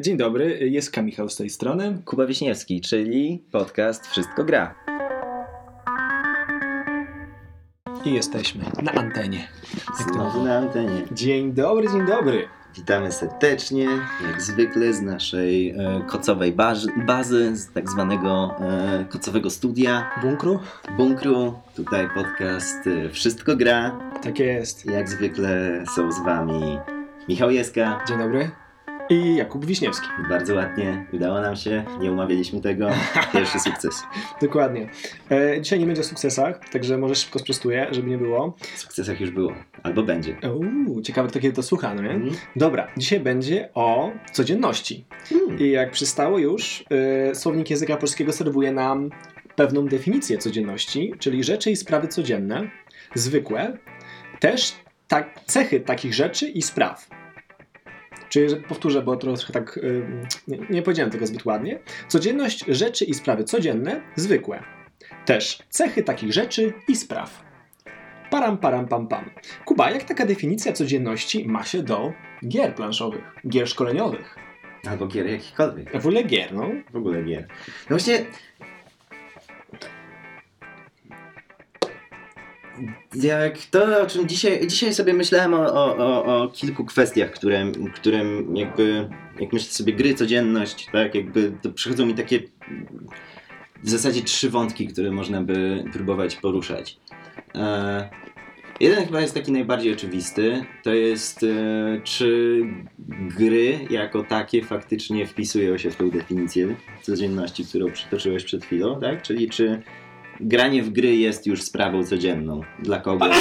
Dzień dobry, jest Michał z tej strony. Kuba Wiśniewski, czyli podcast Wszystko Gra. I jesteśmy na antenie. Znowu na antenie. Dzień dobry, dzień dobry. Witamy serdecznie, jak zwykle, z naszej e, kocowej bazy, bazy, z tak zwanego e, kocowego studia, Bunkru? bunkru. Tutaj podcast e, Wszystko Gra. Tak jest. Jak zwykle są z Wami Michał Jeska. Dzień dobry. I Jakub Wiśniewski. Bardzo ładnie, udało nam się, nie umawialiśmy tego. Pierwszy sukces. Dokładnie. E, dzisiaj nie będzie o sukcesach, także może szybko sprostuję, żeby nie było. W sukcesach już było, albo będzie. Uuu, ciekawe kto kiedy to słucha, no nie? Mhm. Dobra, dzisiaj będzie o codzienności. Hmm. I jak przystało już, e, słownik języka polskiego serwuje nam pewną definicję codzienności, czyli rzeczy i sprawy codzienne, zwykłe, też tak, cechy takich rzeczy i spraw. Czyli, że powtórzę, bo trochę tak y, nie, nie powiedziałem tego zbyt ładnie. Codzienność rzeczy i sprawy codzienne, zwykłe. Też cechy takich rzeczy i spraw. Param, param, pam, pam. Kuba, jak taka definicja codzienności ma się do gier planszowych, gier szkoleniowych? Albo gier jakichkolwiek. W ogóle gier, no. W ogóle gier. No właśnie. Jak to, o czym dzisiaj, dzisiaj sobie myślałem o, o, o, o kilku kwestiach, które, które jakby, jak myślę sobie gry, codzienność, tak, jakby to przychodzą mi takie w zasadzie trzy wątki, które można by próbować poruszać. E, jeden chyba jest taki najbardziej oczywisty, to jest e, czy gry jako takie faktycznie wpisują się w tą definicję codzienności, którą przytoczyłeś przed chwilą, tak? Czyli czy granie w gry jest już sprawą codzienną dla kogoś?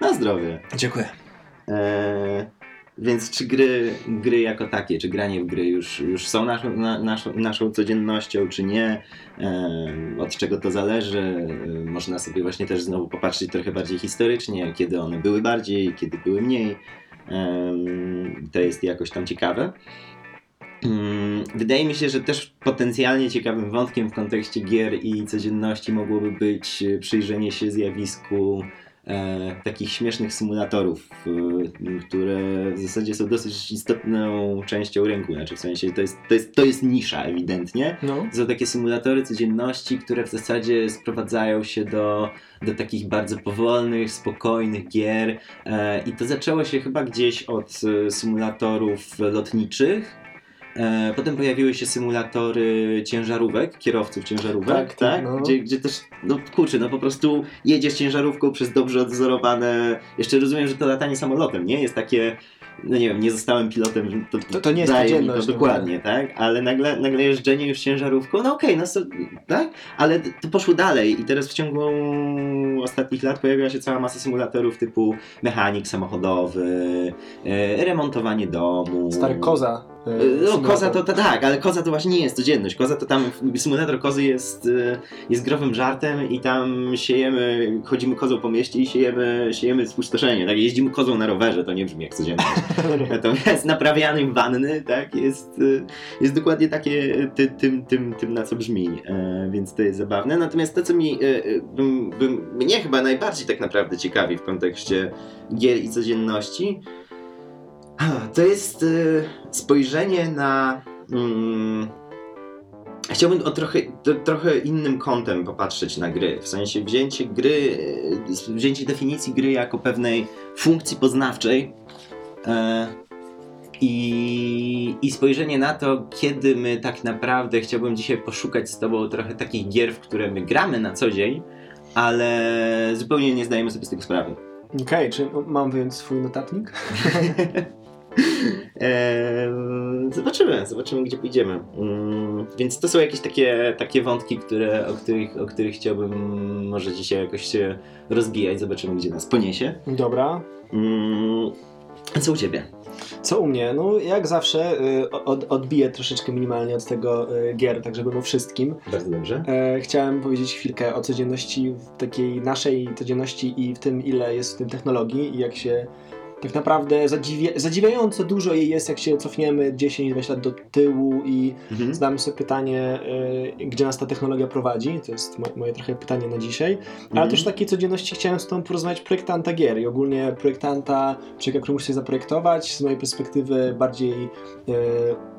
Na zdrowie. Dziękuję. Eee, więc czy gry, gry jako takie, czy granie w gry już, już są naszą, na, naszą, naszą codziennością, czy nie? Eee, od czego to zależy? Eee, można sobie właśnie też znowu popatrzeć trochę bardziej historycznie, kiedy one były bardziej, kiedy były mniej. Eee, to jest jakoś tam ciekawe. Mm, Wydaje mi się, że też potencjalnie ciekawym wątkiem w kontekście gier i codzienności mogłoby być e, przyjrzenie się zjawisku e, takich śmiesznych symulatorów, e, które w zasadzie są dosyć istotną częścią rynku. Znaczy w sensie to jest, to jest, to jest nisza ewidentnie. No. Są takie symulatory codzienności, które w zasadzie sprowadzają się do, do takich bardzo powolnych, spokojnych gier. E, I to zaczęło się chyba gdzieś od e, symulatorów lotniczych. E, potem pojawiły się symulatory ciężarówek, kierowców ciężarówek, Tak, tak? tak, no. Gdzie, gdzie też, no kurczę, no po prostu jedziesz ciężarówką przez dobrze odzorowane. Jeszcze rozumiem, że to latanie samolotem, nie? Jest takie. No nie wiem, nie zostałem pilotem, to, To- to nie jest daje mi To no. dokładnie, tak? Ale nagle, nagle jeżdżenie już ciężarówką, no okej, no so, tak? Ale to poszło dalej i teraz w ciągu ostatnich lat pojawiła się cała masa symulatorów typu mechanik samochodowy, e, remontowanie domu. Stary koza. E, No, koza to, to tak, ale koza to właśnie nie jest codzienność. Koza to tam, symulator kozy jest, e, jest growym żartem i tam siejemy, chodzimy kozą po mieście i siejemy, siejemy spustoszenie. Tak, jeździmy kozą na rowerze, to nie brzmi jak codzienność. Natomiast naprawianie wanny, tak, jest, e, jest dokładnie takie ty, tym, tym, tym, na co brzmi, więc to jest zabawne. Natomiast to, co mi, bym, bym, mnie chyba najbardziej tak naprawdę ciekawi w kontekście gier i codzienności, to jest e, spojrzenie na. Mm, chciałbym o trochę, trochę innym kątem popatrzeć na gry. W sensie wzięcie gry, e, wzięcie definicji gry jako pewnej funkcji poznawczej. E, i, I spojrzenie na to, kiedy my tak naprawdę chciałbym dzisiaj poszukać z Tobą trochę takich gier, w które my gramy na co dzień, ale zupełnie nie zdajemy sobie z tego sprawy. Okej, czy mam wyjąć swój notatnik? Zobaczymy, zobaczymy gdzie pójdziemy. Mm, więc to są jakieś takie, takie wątki, które, o, których, o których chciałbym może dzisiaj jakoś się rozbijać. Zobaczymy gdzie nas poniesie. Dobra. Mm, co u Ciebie? Co u mnie? No jak zawsze y, od, odbiję troszeczkę minimalnie od tego y, gier, tak żeby o wszystkim. Bardzo dobrze. E, chciałem powiedzieć chwilkę o codzienności, w takiej naszej codzienności i w tym ile jest w tym technologii i jak się Tak naprawdę zadziwia, zadziwiająco dużo jej jest, jak się cofniemy 10-20 lat do tyłu i Mhm. zadamy sobie pytanie, y, gdzie nas ta technologia prowadzi. To jest mo- moje trochę pytanie na dzisiaj. Ale Mhm. też w takiej codzienności chciałem z Tobą porozmawiać projektanta gier i ogólnie projektanta, człowieka, który musi zaprojektować. Z mojej perspektywy bardziej y,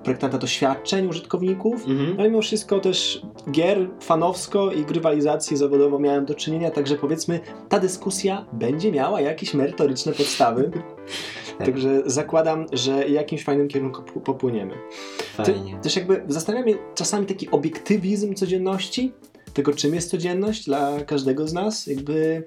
projektanta doświadczeń użytkowników. Mhm. Ale mimo wszystko też gier fanowsko i grywalizacji zawodowo miałem do czynienia, także powiedzmy ta dyskusja będzie miała jakieś merytoryczne podstawy. Tak. Także zakładam, że jakimś fajnym kierunku popłyniemy. Fajnie. też jakby zastanawia mnie czasami taki obiektywizm codzienności, tego czym jest codzienność dla każdego z nas. Jakby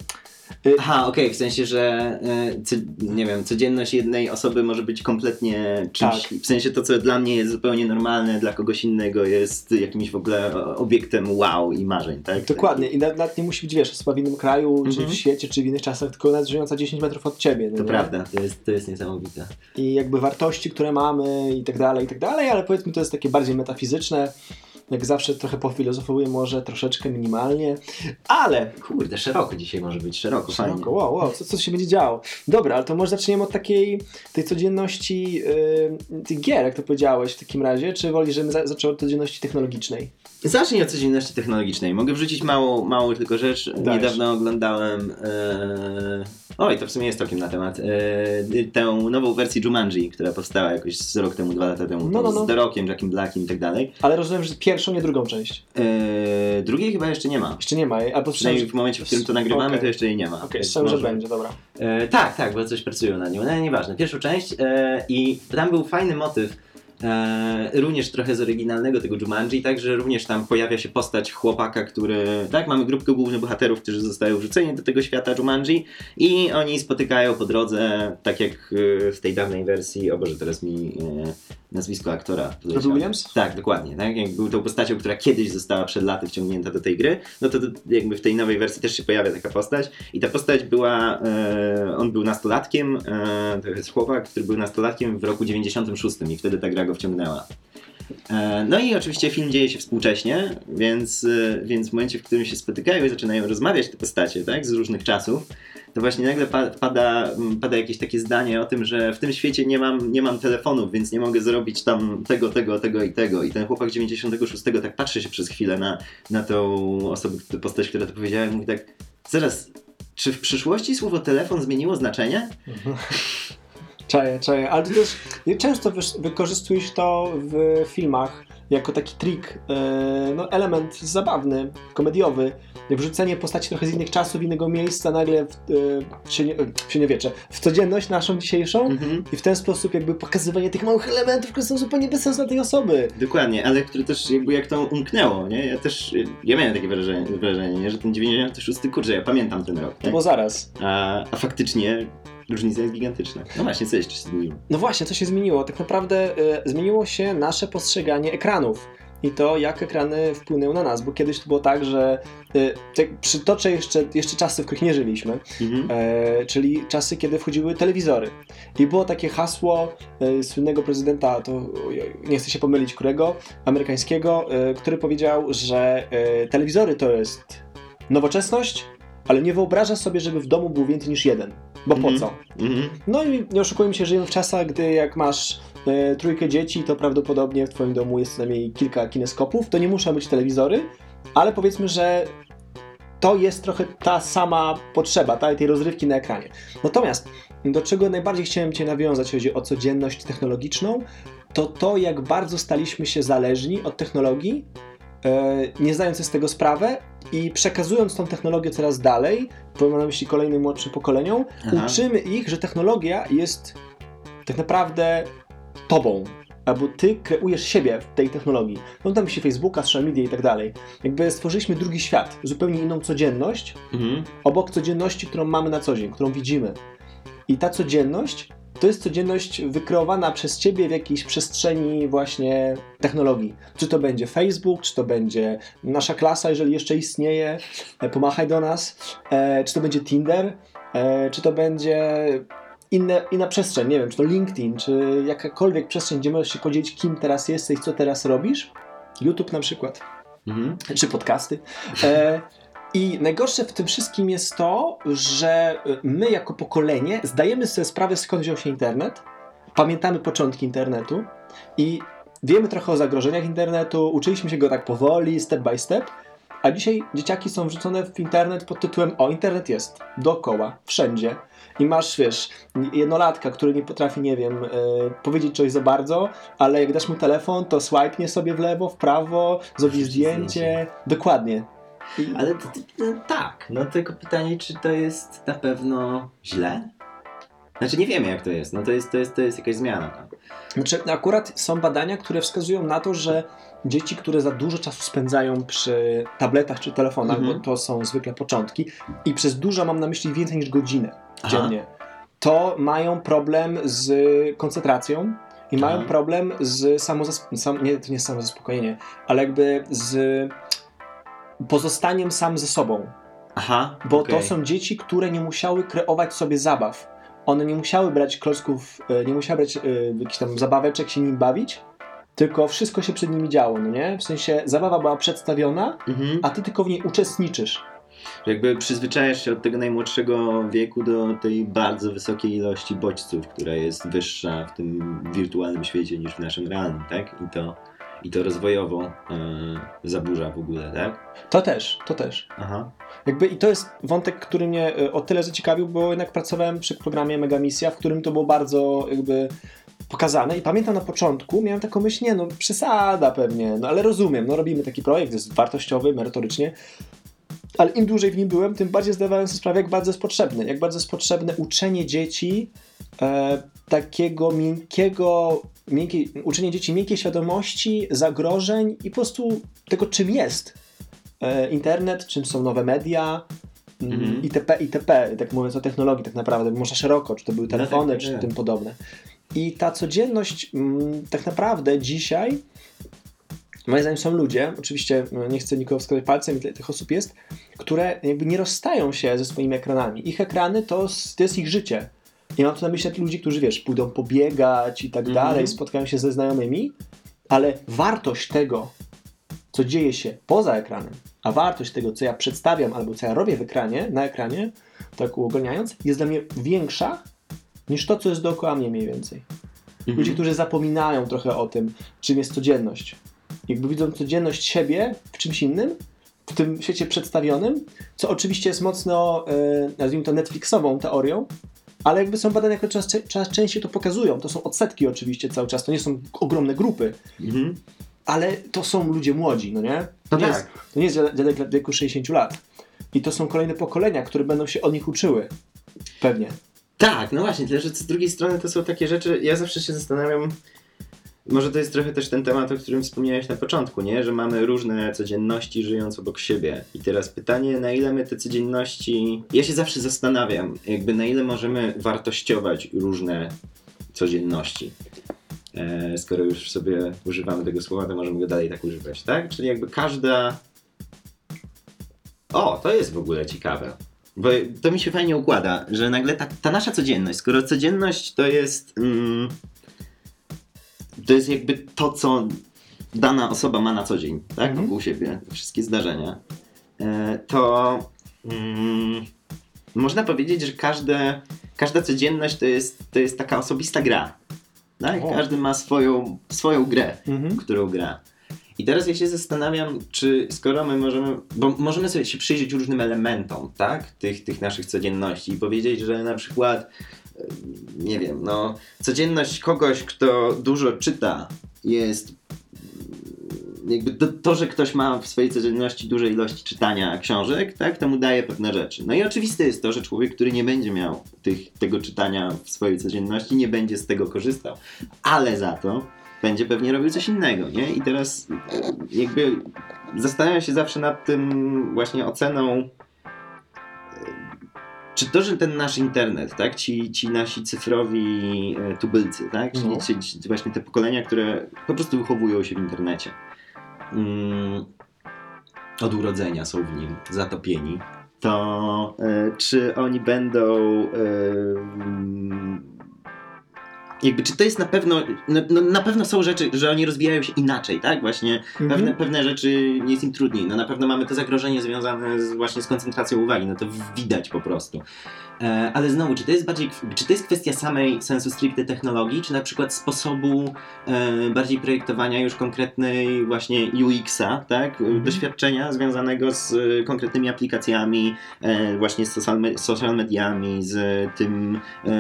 Aha, okej, w sensie, że co, nie wiem, codzienność jednej osoby może być kompletnie czymś, Tak. w sensie to, co dla mnie jest zupełnie normalne, dla kogoś innego jest jakimś w ogóle obiektem wow i marzeń, tak? dokładnie i nawet, nawet nie musi być, wiesz, osoba w innym kraju, czy Mhm. w świecie, czy w innych czasach, tylko nawet żyjąca 10 metrów od ciebie. no To nie? prawda, to jest, to jest niesamowite. i jakby wartości, które mamy i tak dalej, i tak dalej, ale powiedzmy to jest takie bardziej metafizyczne. Jak zawsze trochę pofilozofowuję, może troszeczkę minimalnie, ale Kurde, szeroko dzisiaj może być, szeroko, fajnie. Szeroko, wow, wow, co, co się będzie działo? Dobra, ale to może zaczniemy od takiej tej codzienności yy, tych gier, jak to powiedziałeś w takim razie, czy wolisz, żebym za, zaczął od codzienności technologicznej? Zacznij od codzienności technologicznej. Mogę wrzucić małą, małą tylko rzecz. Dajesz. Niedawno oglądałem. E... Oj, to w sumie jest tokiem na temat. E... Tę nową wersję Jumanji, która powstała jakoś z rok temu, dwa lata temu. No, no, no. Z The Rockiem, Jackiem Blackiem i tak dalej. Ale rozumiem, że pierwszą, nie drugą część. E... Drugiej chyba jeszcze nie ma. Jeszcze nie ma jej, albo Przynajmniej w momencie, w którym to nagrywamy, Okej. to jeszcze jej nie ma. Okej, Więc słyszałem, że będzie, dobra. E, tak, tak, bo coś pracują na nim. No nieważne. Pierwszą część e, i tam był fajny motyw. E, również trochę z oryginalnego tego Jumanji, także również tam pojawia się postać chłopaka, który, tak, mamy grupkę głównych bohaterów, którzy zostają wrzuceni do tego świata Jumanji i oni spotykają po drodze, tak jak w tej dawnej wersji, o Boże, teraz mi nazwisko aktora poleciało. Williams? Tak, dokładnie, tak, jak był tą postacią, która kiedyś została przed laty wciągnięta do tej gry, no to, to jakby w tej nowej wersji też się pojawia taka postać i ta postać była, e, on był nastolatkiem, e, to jest chłopak, który był nastolatkiem w roku 96 i wtedy ta gra go wciągnęła. E, No i oczywiście film dzieje się współcześnie, więc, e, więc w momencie, w którym się spotykają i zaczynają rozmawiać te postacie, tak, z różnych czasów, to właśnie nagle pa- pada, m, pada jakieś takie zdanie o tym, że w tym świecie nie mam, nie mam telefonów, więc nie mogę zrobić tam tego, tego, tego i tego. I ten chłopak 96 tak patrzy się przez chwilę na, na tą osobę, postać, która to powiedziała i mówi tak, zaraz, czy w przyszłości słowo telefon zmieniło znaczenie? Czaję, czaję, ale ty też często wykorzystujesz to w filmach jako taki trik, e, no element zabawny, komediowy, wrzucenie postaci trochę z innych czasów, innego miejsca nagle w, e, w, średnio, w średniowiecze, w codzienność naszą dzisiejszą Mhm. i w ten sposób jakby pokazywanie tych małych elementów, które są zupełnie bez sensu dla tej osoby. Dokładnie, ale które też jakby jak to umknęło, nie? Ja też, ja miałem takie wrażenie, wrażenie nie? że ten 96, kurczę, ja pamiętam ten rok, To nie? było zaraz. A, a faktycznie różnica jest gigantyczna. No właśnie, co jeszcze się zmieniło? No właśnie, co się zmieniło? Tak naprawdę e, zmieniło się nasze postrzeganie ekranów. I to, jak ekrany wpłynęły na nas, bo kiedyś to było tak, że tak przytoczę jeszcze, jeszcze czasy, w których nie żyliśmy, Mhm. e, czyli czasy, kiedy wchodziły telewizory. I było takie hasło e, słynnego prezydenta, to nie chcę się pomylić, którego, amerykańskiego, który powiedział, że telewizory to jest nowoczesność, ale nie wyobraża sobie, żeby w domu był więcej niż jeden. Bo po Mhm. co? Mhm. No i nie oszukujmy się, żyjemy w czasach, gdy jak masz e, trójkę dzieci, to prawdopodobnie w twoim domu jest co najmniej kilka kineskopów. To nie muszą być telewizory, ale powiedzmy, że to jest trochę ta sama potrzeba, ta, tej rozrywki na ekranie. Natomiast do czego najbardziej chciałem Cię nawiązać, chodzi o codzienność technologiczną, to to, jak bardzo staliśmy się zależni od technologii, nie zdając sobie z tego sprawę i przekazując tą technologię coraz dalej, mam na myśli kolejnym młodszym pokoleniom, Aha. uczymy ich, że technologia jest tak naprawdę tobą. Albo ty kreujesz siebie w tej technologii. No tam się Facebooka, social media i tak dalej. Jakby stworzyliśmy drugi świat, zupełnie inną codzienność, Mhm. obok codzienności, którą mamy na co dzień, którą widzimy. I ta codzienność to jest codzienność wykreowana przez ciebie w jakiejś przestrzeni właśnie technologii. Czy to będzie Facebook, czy to będzie nasza klasa, jeżeli jeszcze istnieje, e, pomachaj do nas, e, czy to będzie Tinder, e, czy to będzie inne, inna przestrzeń, nie wiem, czy to LinkedIn, czy jakakolwiek przestrzeń, gdzie możesz się podzielić, kim teraz jesteś, co teraz robisz. YouTube na przykład Mhm. czy podcasty. E, I najgorsze w tym wszystkim jest to, że my jako pokolenie zdajemy sobie sprawę skąd wziął się internet, pamiętamy początki internetu i wiemy trochę o zagrożeniach internetu, uczyliśmy się go tak powoli, step by step, a dzisiaj dzieciaki są wrzucone w internet pod tytułem o, internet jest, dookoła, wszędzie. I masz, wiesz, jednolatka, który nie potrafi, nie wiem, yy, powiedzieć czegoś za bardzo, ale jak dasz mu telefon, to swipe sobie w lewo, w prawo, zrobi zdjęcie. Dokładnie. Ale to, no, tak, no tylko pytanie, czy to jest na pewno źle? Znaczy nie wiemy jak to jest, no to jest, to jest, to jest jakaś zmiana. Tak? Znaczy akurat są badania, które wskazują na to, że dzieci, które za dużo czasu spędzają przy tabletach czy telefonach, mhm. bo to są zwykle początki, i przez dużo mam na myśli więcej niż godzinę Aha. dziennie, to mają problem z koncentracją i Aha. mają problem z samozaspokojeniem, sam, nie, to nie samozaspokojenie, ale jakby z pozostaniem sam ze sobą. Aha, bo okay. to są dzieci, które nie musiały kreować sobie zabaw. One nie musiały brać klocków, e, nie musiały brać y, jakichś tam zabaweczek, się nim bawić, tylko wszystko się przed nimi działo, no nie? W sensie zabawa była przedstawiona, mhm. a ty tylko w niej uczestniczysz. Jakby przyzwyczajasz się od tego najmłodszego wieku do tej bardzo wysokiej ilości bodźców, która jest wyższa w tym wirtualnym świecie niż w naszym realnym, tak? I to, i to rozwojowo yy, zaburza w ogóle, tak? To też, to też. Aha. Jakby i to jest wątek, który mnie e, o tyle zaciekawił, bo jednak pracowałem przy programie Mega Misja, w którym to było bardzo jakby pokazane i pamiętam na początku, miałem taką myśl, nie no przesada pewnie, no ale rozumiem, no robimy taki projekt, jest wartościowy, merytorycznie, ale im dłużej w nim byłem, tym bardziej zdawałem sobie sprawę, jak bardzo jest potrzebne, jak bardzo jest potrzebne uczenie dzieci e, takiego miękkiego, miękkiej, uczenie dzieci miękkiej świadomości, zagrożeń i po prostu tego, czym jest e, internet, czym są nowe media, mm, itp., itp., tak mówiąc o technologii tak naprawdę, można szeroko, czy to były telefony, no tak, czy tak. tym podobne. I ta codzienność mm, tak naprawdę dzisiaj, moim zdaniem są ludzie, oczywiście no, nie chcę nikogo wskazać palcem, ile tych osób jest, które jakby nie rozstają się ze swoimi ekranami. Ich ekrany to, to jest ich życie. I mam tu na myśli ludzi, którzy wiesz, pójdą pobiegać i tak mm -hmm. dalej, spotkają się ze znajomymi, ale wartość tego, co dzieje się poza ekranem, a wartość tego, co ja przedstawiam albo co ja robię w ekranie, na ekranie, tak uogólniając, jest dla mnie większa niż to, co jest dookoła mnie mniej więcej. Mhm. Ludzie, którzy zapominają trochę o tym, czym jest codzienność. Jakby widzą codzienność siebie w czymś innym, w tym świecie przedstawionym, co oczywiście jest mocno, e, nazwijmy to Netflixową teorią, ale jakby są badania, które coraz, coraz częściej to pokazują. To są odsetki oczywiście cały czas, to nie są ogromne grupy, mhm. ale to są ludzie młodzi, no nie? To, no nie, tak. jest, to nie jest dziadek wieku 60 lat. I to są kolejne pokolenia, które będą się od nich uczyły. Pewnie. Tak, no właśnie, tyle, że z drugiej strony to są takie rzeczy, ja zawsze się zastanawiam, może to jest trochę też ten temat, o którym wspomniałeś na początku, nie? Że mamy różne codzienności żyjąc obok siebie. I teraz pytanie, na ile my te codzienności. Ja się zawsze zastanawiam, jakby na ile możemy wartościować różne codzienności. E, skoro już sobie używamy tego słowa, to możemy go dalej tak używać, tak? Czyli jakby każda. O, to jest w ogóle ciekawe. Bo to mi się fajnie układa, że nagle ta, ta nasza codzienność, skoro codzienność to jest. Mm, to jest jakby to, co dana osoba ma na co dzień, tak? Mhm. Wokół siebie, wszystkie zdarzenia. E, to mm, można powiedzieć, że każde, każda codzienność to jest, to jest taka osobista gra. Tak? Każdy ma swoją, swoją grę, mhm. którą gra. I teraz ja się zastanawiam, czy skoro my możemy, bo możemy sobie się przyjrzeć różnym elementom, tak, tych, tych naszych codzienności i powiedzieć, że na przykład, nie wiem, no, codzienność kogoś, kto dużo czyta jest jakby to, to, że ktoś ma w swojej codzienności duże ilości czytania książek, tak, to mu daje pewne rzeczy. No i oczywiste jest to, że człowiek, który nie będzie miał tych, tego czytania w swojej codzienności, nie będzie z tego korzystał. Ale za to będzie pewnie robił coś innego, nie? I teraz jakby zastanawiam się zawsze nad tym właśnie oceną czy to, że ten nasz internet, tak, ci, ci nasi cyfrowi e, tubylcy, tak, czyli no. ci, ci, właśnie te pokolenia, które po prostu wychowują się w internecie, mm, od urodzenia są w nim zatopieni, to e, czy oni będą e, jakby czy to jest na pewno, no, no, na pewno są rzeczy, że oni rozwijają się inaczej, tak? Właśnie Mhm. pewne, pewne rzeczy jest im trudniej. No na pewno mamy to zagrożenie związane z, właśnie z koncentracją uwagi, no to widać po prostu. E, ale znowu, czy to jest bardziej, czy to jest kwestia samej sensu stricte technologii, czy na przykład sposobu e, bardziej projektowania już konkretnej właśnie UX-a, tak? Mhm. Doświadczenia związanego z e, konkretnymi aplikacjami, e, właśnie z social, social mediami, z tym e,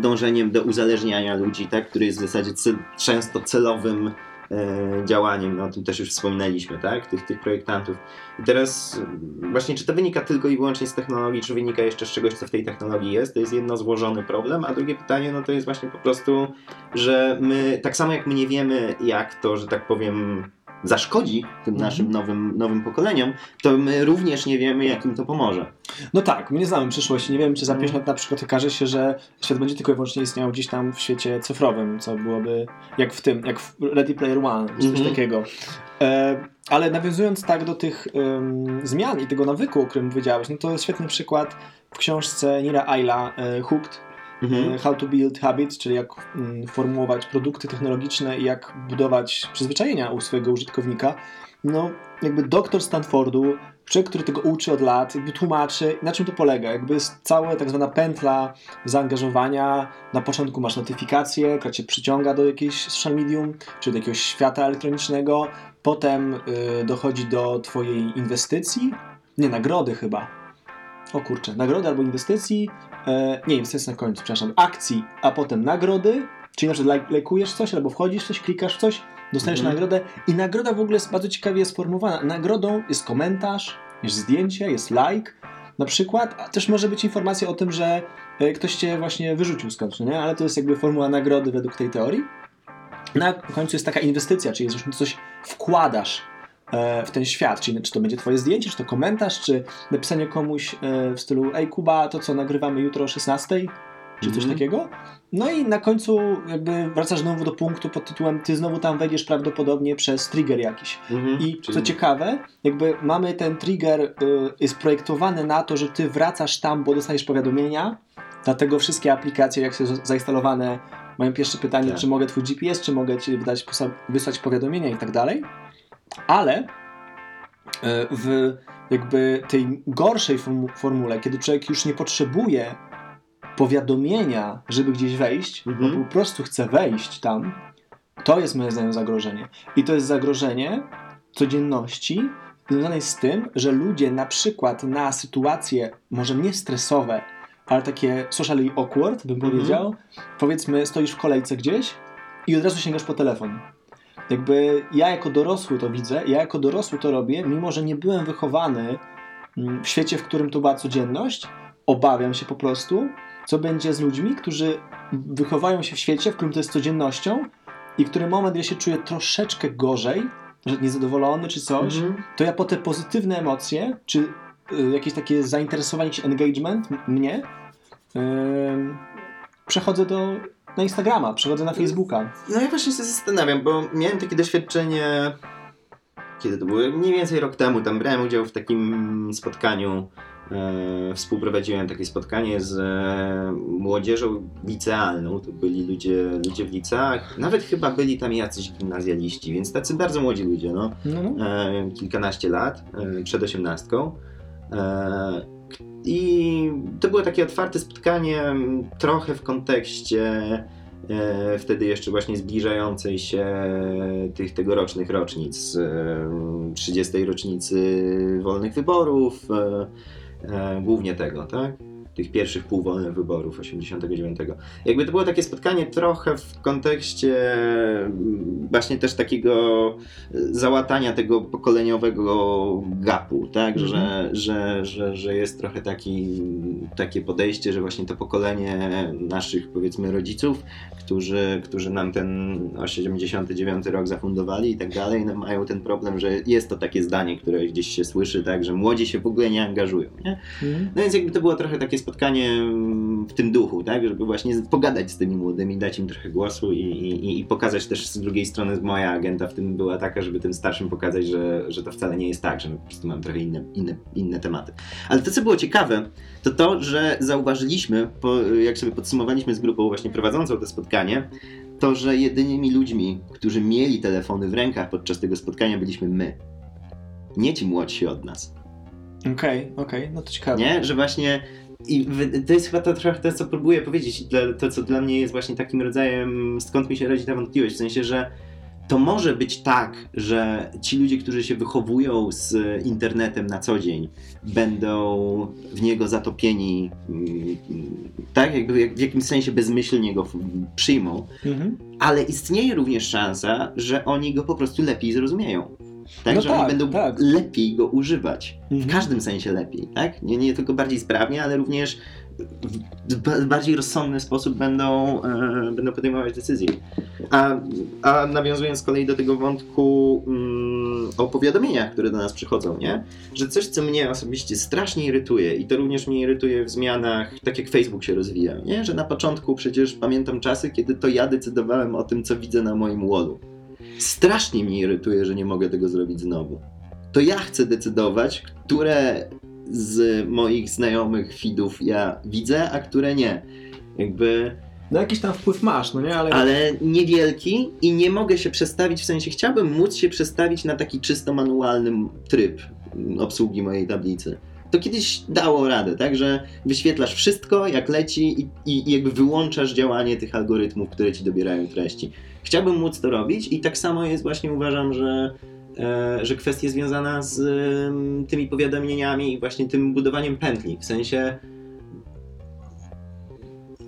dążeniem do uzależniania ludzi, tak? Który jest w zasadzie cel, często celowym e, działaniem, no o tym też już wspominaliśmy, tak? Tych, tych projektantów. I teraz e, właśnie czy to wynika tylko i wyłącznie z technologii, czy wynika jeszcze z czegoś, co w tej technologii jest, to jest jedno złożony problem, a drugie pytanie, no to jest właśnie po prostu, że my, tak samo jak my nie wiemy, jak to, że tak powiem, zaszkodzi tym Mhm. naszym nowym, nowym pokoleniom, to my również nie wiemy, jak im to pomoże. No tak, my nie znamy przyszłości. Nie wiem, czy za Mm. 5 lat na przykład okaże się, że świat będzie tylko i wyłącznie istniał gdzieś tam w świecie cyfrowym, co byłoby jak w tym, jak w Ready Player One, czy coś Mhm. takiego. E, ale nawiązując tak do tych zmian i tego nawyku, o którym powiedziałeś, no to świetny przykład w książce Nira Ayla e, Hooked, Mhm. e, How to Build Habits, czyli jak mm, formułować produkty technologiczne i jak budować przyzwyczajenia u swojego użytkownika. No, jakby doktor Stanfordu, człowiek, który tego uczy od lat, jakby tłumaczy, na czym to polega. Jakby jest cała tak zwana pętla zaangażowania. Na początku masz notyfikację, która cię przyciąga do jakiejś social medium, czy do jakiegoś świata elektronicznego. Potem y, dochodzi do twojej inwestycji, nie, nagrody chyba. O kurczę, nagrody albo inwestycji, e, nie, inwestycja na końcu, przepraszam, akcji, a potem nagrody, czyli na przykład laj, lajkujesz coś, albo wchodzisz coś, klikasz w coś, dostajesz Mhm. nagrodę i nagroda w ogóle jest bardzo ciekawie sformułowana. Nagrodą jest komentarz, jest zdjęcie, jest like, na przykład, a też może być informacja o tym, że e, ktoś cię właśnie wyrzucił skądś, no nie? ale to jest jakby formuła nagrody według tej teorii. Na końcu jest taka inwestycja, czyli coś wkładasz w ten świat, czyli czy to będzie twoje zdjęcie, czy to komentarz, czy napisanie komuś e, w stylu ej Kuba, to co nagrywamy jutro o 16, czy coś Mhm. takiego. No i na końcu jakby wracasz znowu do punktu pod tytułem ty znowu tam wejdziesz prawdopodobnie przez trigger jakiś. Mhm. I Czyli- co ciekawe, jakby mamy ten trigger, y, jest projektowany na to, że ty wracasz tam, bo dostajesz powiadomienia, dlatego wszystkie aplikacje, jak są zainstalowane, mają pierwsze pytanie, Tak. czy mogę twój GPS, czy mogę ci wydać, wysłać powiadomienia i tak dalej. Ale y, w jakby tej gorszej formu- formule, kiedy człowiek już nie potrzebuje powiadomienia, żeby gdzieś wejść, Mhm. bo po prostu chce wejść tam, to jest moim zdaniem zagrożenie. I to jest zagrożenie codzienności związanej z tym, że ludzie na przykład na sytuacje może nie stresowe, ale takie socially awkward, bym Mhm. powiedział, powiedzmy stoisz w kolejce gdzieś i od razu sięgasz po telefon. Jakby ja jako dorosły to widzę, ja jako dorosły to robię, mimo że nie byłem wychowany mm, w świecie, w którym to była codzienność, obawiam się po prostu, co będzie z ludźmi, którzy wychowają się w świecie, w którym to jest codziennością i który moment, gdy się czuję troszeczkę gorzej, że niezadowolony czy coś, Mhm. to ja po te pozytywne emocje, czy y, jakieś takie zainteresowanie, jakiś engagement mnie, ym, przechodzę do, na Instagrama, przechodzę na Facebooka. No ja właśnie się zastanawiam, bo miałem takie doświadczenie, kiedy to było? Mniej więcej rok temu, tam brałem udział w takim spotkaniu, e, współprowadziłem takie spotkanie z e, młodzieżą licealną, to byli ludzie, ludzie w liceach, nawet chyba byli tam jacyś gimnazjaliści, więc tacy bardzo młodzi ludzie, no. No, no. e, kilkanaście lat, e, przed osiemnastką. I to było takie otwarte spotkanie, m, trochę w kontekście e, wtedy jeszcze właśnie zbliżającej się tych tegorocznych rocznic, e, 30. rocznicy wolnych wyborów, e, e, głównie tego, tak? Tych pierwszych półwolnych wyborów 89. Jakby to było takie spotkanie trochę w kontekście mm, właśnie też takiego załatania tego pokoleniowego gapu, tak? Mhm. Że, że, że, że jest trochę taki, takie podejście, że właśnie to pokolenie naszych powiedzmy rodziców, którzy, którzy nam ten 89 rok zafundowali i tak dalej, no mają ten problem, że jest to takie zdanie, które gdzieś się słyszy, tak? Że młodzi się w ogóle nie angażują, nie? Mhm. No więc jakby to było trochę takie spotkanie mm, w tym duchu, tak? Żeby właśnie pogadać z tymi młodymi, dać im trochę głosu i, i, i pokazać też z drugiej strony moja agenda w tym była taka, żeby tym starszym pokazać, że, że to wcale nie jest tak, że po prostu mamy trochę inne, inne, inne tematy. Ale to, co było ciekawe, to to, że zauważyliśmy, po, jak sobie podsumowaliśmy z grupą właśnie prowadzącą to spotkanie, to, że jedynymi ludźmi, którzy mieli telefony w rękach podczas tego spotkania byliśmy my. Nie ci młodsi od nas. Okej, okej, no to ciekawe. Nie? Że właśnie. I to jest chyba to trochę to, co próbuję powiedzieć. To, co dla mnie jest właśnie takim rodzajem, skąd mi się rodzi ta wątpliwość. W sensie, że to może być tak, że ci ludzie, którzy się wychowują z internetem na co dzień, będą w niego zatopieni, mm, tak? Jakby jak- w jakimś sensie bezmyślnie go przyjmą, Mhm. ale istnieje również szansa, że oni go po prostu lepiej zrozumieją. Tak, No że tak, oni będą tak. lepiej go używać. W Mhm. każdym sensie lepiej, tak? Nie, nie tylko bardziej sprawnie, ale również w ba- bardziej rozsądny sposób będą, e, będą podejmować decyzje. A, a nawiązując z kolei do tego wątku mm, o powiadomieniach, które do nas przychodzą, nie? Że coś, co mnie osobiście strasznie irytuje i to również mnie irytuje w zmianach, tak jak Facebook się rozwija, nie? Że na początku przecież pamiętam czasy, kiedy to ja decydowałem o tym, co widzę na moim wallu. Strasznie mnie irytuje, że nie mogę tego zrobić znowu. To ja chcę decydować, które z moich znajomych feedów ja widzę, a które nie. Jakby, No jakiś tam wpływ masz, no nie? Ale, ale niewielki i nie mogę się przestawić, w sensie chciałbym móc się przestawić na taki czysto manualny tryb obsługi mojej tablicy. To kiedyś dało radę, tak, że wyświetlasz wszystko jak leci i, i, i jakby wyłączasz działanie tych algorytmów, które ci dobierają treści. Chciałbym móc to robić i tak samo jest właśnie uważam, że e, że kwestia związana z tymi powiadomieniami i właśnie tym budowaniem pętli. W sensie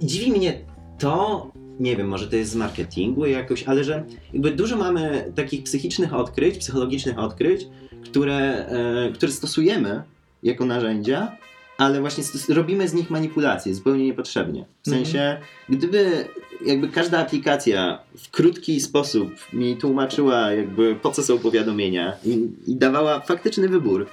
dziwi mnie to, nie wiem, może to jest z marketingu jakoś, ale że jakby dużo mamy takich psychicznych odkryć, psychologicznych odkryć, które, e, które stosujemy jako narzędzia, ale właśnie robimy z nich manipulacje zupełnie niepotrzebnie. W Mhm. sensie, gdyby jakby każda aplikacja w krótki sposób mi tłumaczyła jakby po co są powiadomienia i, i dawała faktyczny wybór,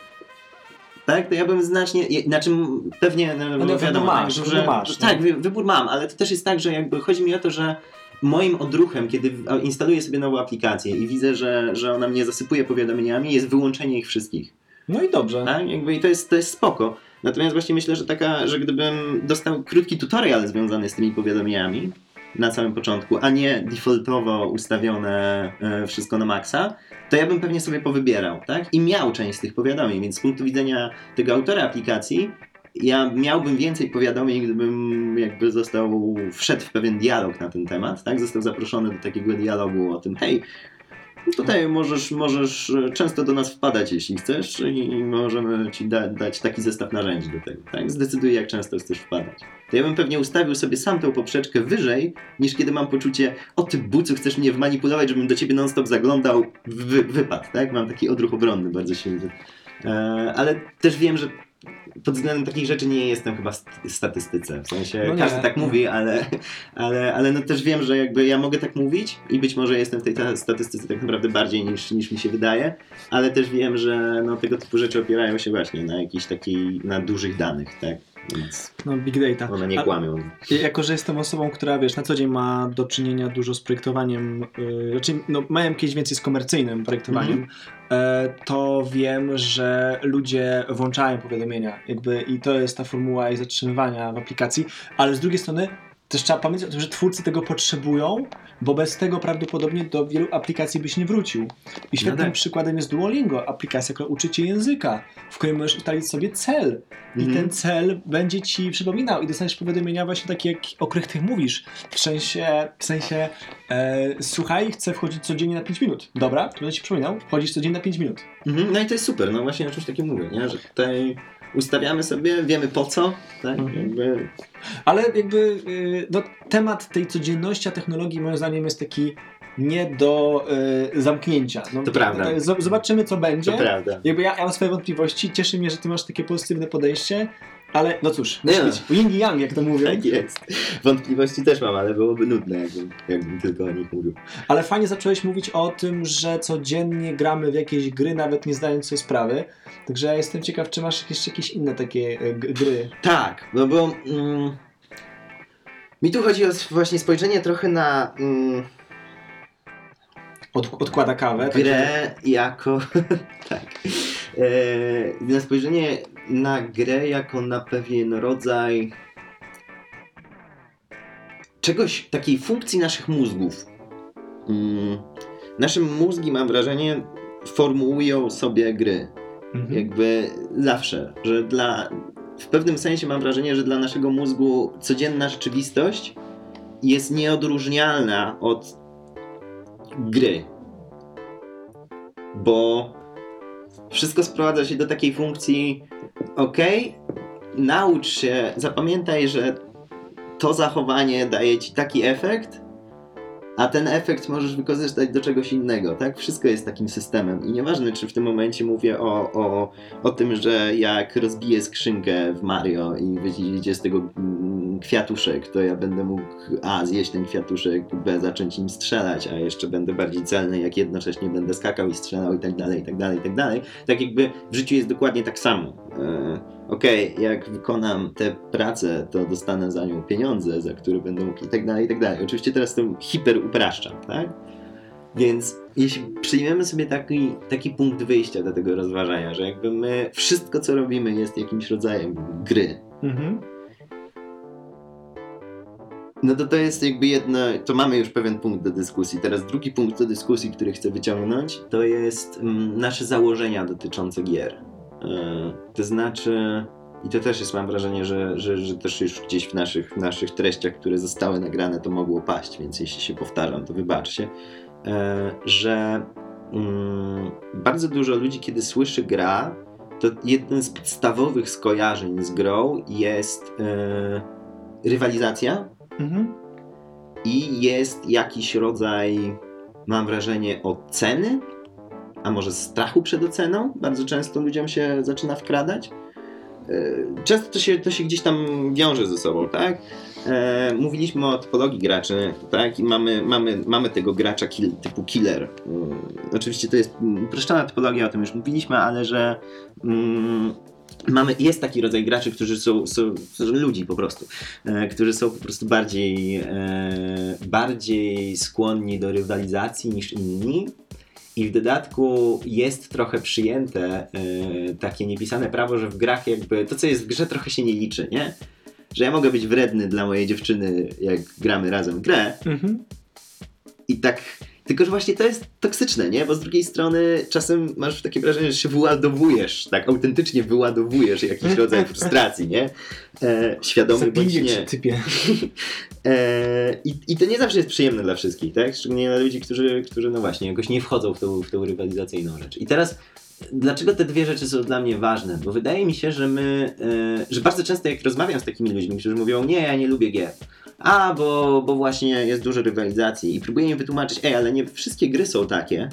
tak, to ja bym znacznie, je- znaczy m, pewnie, no, no, wybór wiadomo, masz, tak, wybór że, masz, tak, wy- wybór mam, ale to też jest tak, że jakby chodzi mi o to, że moim odruchem, kiedy instaluję sobie nową aplikację i widzę, że, że ona mnie zasypuje powiadomieniami, jest wyłączenie ich wszystkich. No i dobrze. Tak? Jakby I to jest, to jest spoko. Natomiast właśnie myślę, że taka, że gdybym dostał krótki tutorial związany z tymi powiadomieniami na samym początku, a nie defaultowo ustawione e, wszystko na maksa, to ja bym pewnie sobie powybierał, tak? I miał część z tych powiadomień, więc z punktu widzenia tego autora aplikacji, ja miałbym więcej powiadomień, gdybym jakby został, wszedł w pewien dialog na ten temat, tak? Został zaproszony do takiego dialogu o tym, hej, Tutaj możesz, możesz e, często do nas wpadać, jeśli chcesz, i możemy ci da, dać taki zestaw narzędzi do tego. Tak? Zdecyduj, jak często chcesz wpadać. To ja bym pewnie ustawił sobie sam tą poprzeczkę wyżej, niż kiedy mam poczucie, o ty bucu, chcesz mnie wmanipulować, żebym do ciebie non-stop zaglądał, wy, wypad, tak? Mam taki odruch obronny bardzo silny. E, ale też wiem, że pod względem takich rzeczy nie jestem chyba w statystyce. W sensie No nie, każdy tak nie. mówi, ale, ale, ale no też wiem, że jakby ja mogę tak mówić i być może jestem w tej ta- statystyce tak naprawdę bardziej niż, niż mi się wydaje, ale też wiem, że no, tego typu rzeczy opierają się właśnie na jakiejś takiej, na dużych danych, tak? Więc No big data. one nie A- kłamią. Ja- Jako, że jestem osobą, która wiesz, na co dzień ma do czynienia dużo z projektowaniem, yy, znaczy, no, miałem kiedyś więcej z komercyjnym projektowaniem, e, to wiem, że ludzie włączają powiadomienia, jakby i to jest ta formuła ich zatrzymywania w aplikacji, ale z drugiej strony też trzeba pamiętać o tym, że twórcy tego potrzebują, bo bez tego prawdopodobnie do wielu aplikacji byś nie wrócił. I świetnym tak. przykładem jest Duolingo, aplikacja, która uczy cię języka, w której możesz ustalić sobie cel. I Mhm. ten cel będzie ci przypominał i dostaniesz powiadomienia właśnie takie, jak, o których ty mówisz. W sensie, w sensie e, słuchaj, chcę wchodzić codziennie na 5 minut. Dobra, to będę ci przypominał, wchodzisz codziennie na 5 minut. Mhm, no i to jest super, no właśnie o czymś takim mówię, nie? że tutaj ustawiamy sobie, wiemy po co, tak? Mhm. Jakby, Ale jakby y, no, temat tej codzienności, a technologii moim zdaniem jest taki nie do y, zamknięcia. No, To prawda. z- Zobaczymy, co będzie. to prawda. Jakby ja, ja mam swoje wątpliwości, cieszy mnie, że ty masz takie pozytywne podejście. Ale no cóż, no. być yin i yang, jak to mówią. Tak jest. Wątpliwości też mam, ale byłoby nudne, jakbym, jakbym tylko o nich mówił. Ale fajnie zacząłeś mówić o tym, że codziennie gramy w jakieś gry, nawet nie zdając sobie sprawy. Także ja jestem ciekaw, czy masz jeszcze jakieś inne takie e, gry. Tak, no bo mm, mi tu chodzi o właśnie spojrzenie trochę na mm, Od, odkłada kawę. tak żeby- grę jako. tak. E, na spojrzenie na grę jako na pewien rodzaj czegoś, takiej funkcji naszych mózgów. Mm, nasze mózgi, mam wrażenie, formułują sobie gry. Mhm. Jakby zawsze, że dla. W pewnym sensie mam wrażenie, że dla naszego mózgu codzienna rzeczywistość jest nieodróżnialna od gry. Bo wszystko sprowadza się do takiej funkcji: OK, naucz się, zapamiętaj, że to zachowanie daje ci taki efekt, a ten efekt możesz wykorzystać do czegoś innego, tak? Wszystko jest takim systemem i nieważne, czy w tym momencie mówię o, o, o tym, że jak rozbiję skrzynkę w Mario i wyjdzie z tego mm, kwiatuszek, to ja będę mógł A, zjeść ten kwiatuszek, B, zacząć nim strzelać, a jeszcze będę bardziej celny, jak jednocześnie będę skakał i strzelał i tak dalej, i tak dalej, i tak dalej. Tak jakby w życiu jest dokładnie tak samo. E, Okej, jak wykonam tę pracę, to dostanę za nią pieniądze, za które będę mógł i tak dalej, i tak dalej. Oczywiście teraz to hiper upraszczam, tak? Więc jeśli przyjmiemy sobie taki, taki punkt wyjścia do tego rozważania, że jakby my wszystko, co robimy, jest jakimś rodzajem gry, Mhm. No to to jest jakby jedno, to mamy już pewien punkt do dyskusji. Teraz drugi punkt do dyskusji, który chcę wyciągnąć, to jest mm, nasze założenia dotyczące gier. E, to znaczy, i to też jest, mam wrażenie, że, że, że też już gdzieś w naszych, w naszych treściach, które zostały nagrane, to mogło paść, więc jeśli się powtarzam, to wybaczcie, e, że mm, bardzo dużo ludzi, kiedy słyszy gra, to jednym z podstawowych skojarzeń z grą jest e, rywalizacja, Mhm. i jest jakiś rodzaj, mam wrażenie, oceny, a może strachu przed oceną. Bardzo często ludziom się zaczyna wkradać. E, Często to się, to się gdzieś tam wiąże ze sobą, tak? E, mówiliśmy o typologii graczy, tak? I mamy, mamy, mamy tego gracza kill, typu killer. Mm, oczywiście to jest uproszczona typologia, o tym już mówiliśmy, ale że mm, mamy, jest taki rodzaj graczy, którzy są, są, są ludzi po prostu, e, którzy są po prostu bardziej, e, bardziej skłonni do rywalizacji niż inni. I w dodatku jest trochę przyjęte e, takie niepisane prawo, że w grach jakby to, co jest w grze, trochę się nie liczy, nie? Że ja mogę być wredny dla mojej dziewczyny, jak gramy razem w grę, Mhm. i tak. Tylko, że właśnie to jest toksyczne, nie? Bo z drugiej strony czasem masz takie wrażenie, że się wyładowujesz, tak autentycznie wyładowujesz jakiś rodzaj frustracji, nie? E, świadomy bądź Zabiję cię, nie. typie. E, i, I to nie zawsze jest przyjemne dla wszystkich, tak? Szczególnie dla ludzi, którzy, którzy no właśnie, jakoś nie wchodzą w tą, w tą rywalizacyjną rzecz. I teraz, dlaczego te dwie rzeczy są dla mnie ważne? Bo wydaje mi się, że my, e, że bardzo często jak rozmawiam z takimi ludźmi, którzy mówią, nie, ja nie lubię gier. A, bo, bo właśnie jest dużo rywalizacji i próbuję im wytłumaczyć, ej, ale nie wszystkie gry są takie,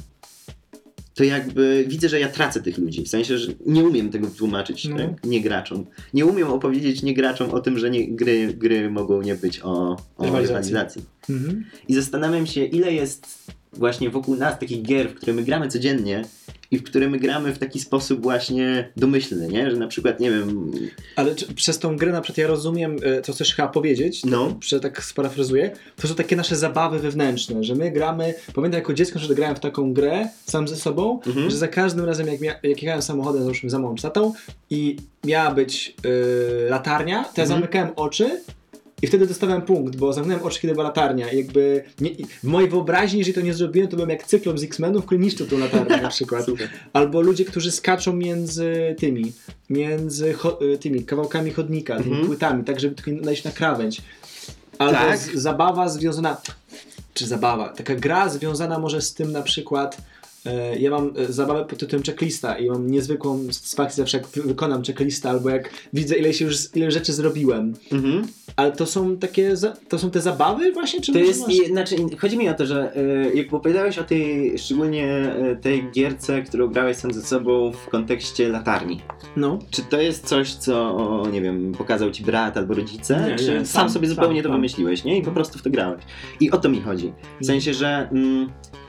to jakby widzę, że ja tracę tych ludzi. W sensie, że nie umiem tego wytłumaczyć No. tak? nie graczom. Nie umiem opowiedzieć nie graczom o tym, że nie, gry, gry mogą nie być o, o Rywalizacji. Mhm. I zastanawiam się, ile jest właśnie wokół nas takich gier, w które my gramy codziennie i w które my gramy w taki sposób właśnie domyślny, nie? Że na przykład, nie wiem, Ale czy, przez tą grę na przykład ja rozumiem, e, to chcesz chyba powiedzieć, no, że tak sparafrazuję, to są takie nasze zabawy wewnętrzne, że my gramy, pamiętam jako dziecko, że grałem w taką grę sam ze sobą, Mhm. że za każdym razem jak, mia- jak jechałem samochodem, załóżmy za moją tatą i miała być yy, latarnia, to ja Mhm. zamykałem oczy i wtedy dostawałem punkt, bo zamknąłem oczy, kiedy była latarnia. I jakby nie, w mojej wyobraźni, jeżeli to nie zrobiłem, to byłem jak cyklop z X-Menów, który niszczył tą latarnię na przykład. Albo ludzie, którzy skaczą między tymi, między y, tymi kawałkami chodnika, tymi Mhm. płytami, tak żeby tylko najść na krawędź. Albo Tak. zabawa związana, czy zabawa, taka gra związana może z tym na przykład E, Ja mam e, zabawę pod tytułem checklista i mam niezwykłą satysfakcję zawsze jak wy- wykonam checklistę albo jak widzę ile się już ile rzeczy zrobiłem. Mhm. Ale to są takie, to są te zabawy właśnie? Czy To jest, i- znaczy, chodzi mi o to, że y, jak opowiadałeś o tej, szczególnie tej gierce, którą grałeś sam ze sobą w kontekście latarni. No. Czy to jest coś, co, nie wiem, pokazał ci brat albo rodzice? Nie, czy nie, sam, sam, sobie sam, zupełnie to sam. wymyśliłeś, nie? I po prostu w to grałeś. I o to mi chodzi. W sensie, że mm,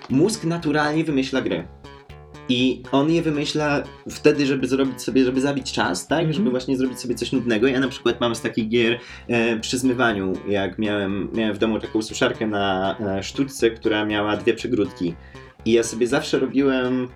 mózg naturalnie wymyśla gry. I on je wymyśla wtedy, żeby zrobić sobie, żeby zabić czas, tak? Mhm. Żeby właśnie zrobić sobie coś nudnego. Ja na przykład mam z takich gier e, przy zmywaniu, jak miałem, miałem w domu taką suszarkę na e, sztuczce, która miała dwie przegródki. I ja sobie zawsze robiłem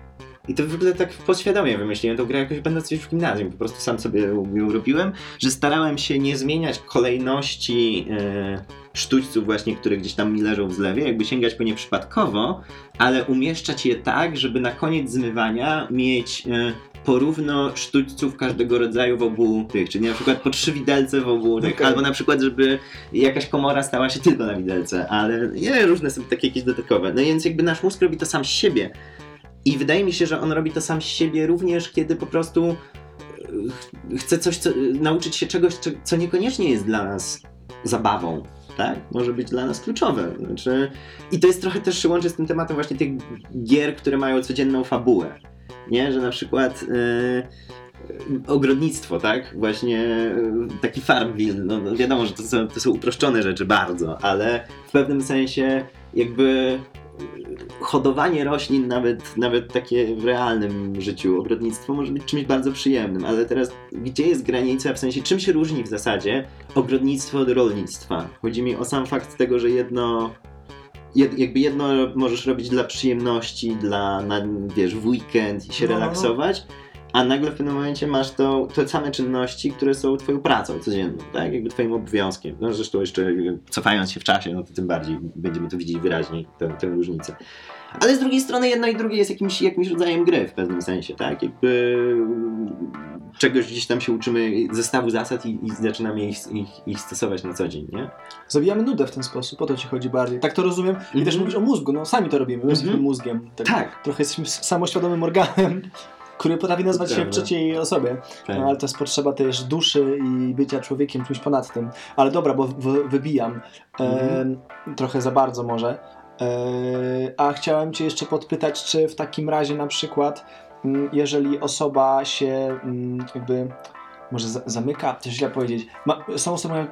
i to w ogóle tak podświadomie wymyśliłem tą grę jakoś będąc już w gimnazjum, po prostu sam sobie ją robiłem, że starałem się nie zmieniać kolejności e, sztućców właśnie, które gdzieś tam mi leżą w zlewie, jakby sięgać po nie przypadkowo, ale umieszczać je tak, żeby na koniec zmywania mieć e, porówno sztućców każdego rodzaju w obu tych, czyli na przykład po trzy widelce w obu tych, Okej. albo na przykład, żeby jakaś komora stała się tylko na widelce, ale nie, różne są takie jakieś dodatkowe. No więc jakby nasz mózg robi to sam z siebie. I wydaje mi się, że on robi to sam z siebie również, kiedy po prostu e, ch- chce coś, co, nauczyć się czegoś, co, niekoniecznie jest dla nas zabawą. Tak? Może być dla nas kluczowe. Znaczy... I to jest trochę też się łączy z tym tematem właśnie tych gier, które mają codzienną fabułę. Nie? Że na przykład e, ogrodnictwo, tak? Właśnie taki Farmville, no, no wiadomo, że to są, to są uproszczone rzeczy bardzo, ale w pewnym sensie jakby hodowanie roślin, nawet, nawet takie w realnym życiu, ogrodnictwo może być czymś bardzo przyjemnym, ale teraz gdzie jest granica, w sensie czym się różni w zasadzie ogrodnictwo od rolnictwa? Chodzi mi o sam fakt tego, że jedno jed, jakby jedno możesz robić dla przyjemności, dla, na, wiesz, w weekend i się No, relaksować, a nagle w pewnym momencie masz to, te same czynności, które są twoją pracą codzienną, tak? Jakby twoim obowiązkiem. No zresztą jeszcze cofając się w czasie, no to tym bardziej będziemy to widzieć wyraźniej, tę, tę różnicę. Ale z drugiej strony jedno i drugie jest jakimś, jakimś rodzajem gry w pewnym sensie, tak? Jakby czegoś gdzieś tam się uczymy, zestawu zasad i, i zaczynamy ich, ich, ich stosować na co dzień, nie? Zabijamy nudę w ten sposób, o to ci chodzi bardziej. Tak to rozumiem. I Mhm. też mówisz o mózgu, no sami to robimy, my Mhm. jesteśmy mózgiem. Tak, Tak. Trochę jesteśmy samoświadomym organem, który potrafi nazwać się w trzeciej osobie. tak. No, ale to jest potrzeba też duszy i bycia człowiekiem, czymś ponad tym. Ale dobra, bo wybijam. Mhm. E, trochę za bardzo może. E, a chciałem cię jeszcze podpytać, czy w takim razie na przykład, mm, jeżeli osoba się mm, jakby może za, zamyka, to źle powiedzieć, ma, są osoby mają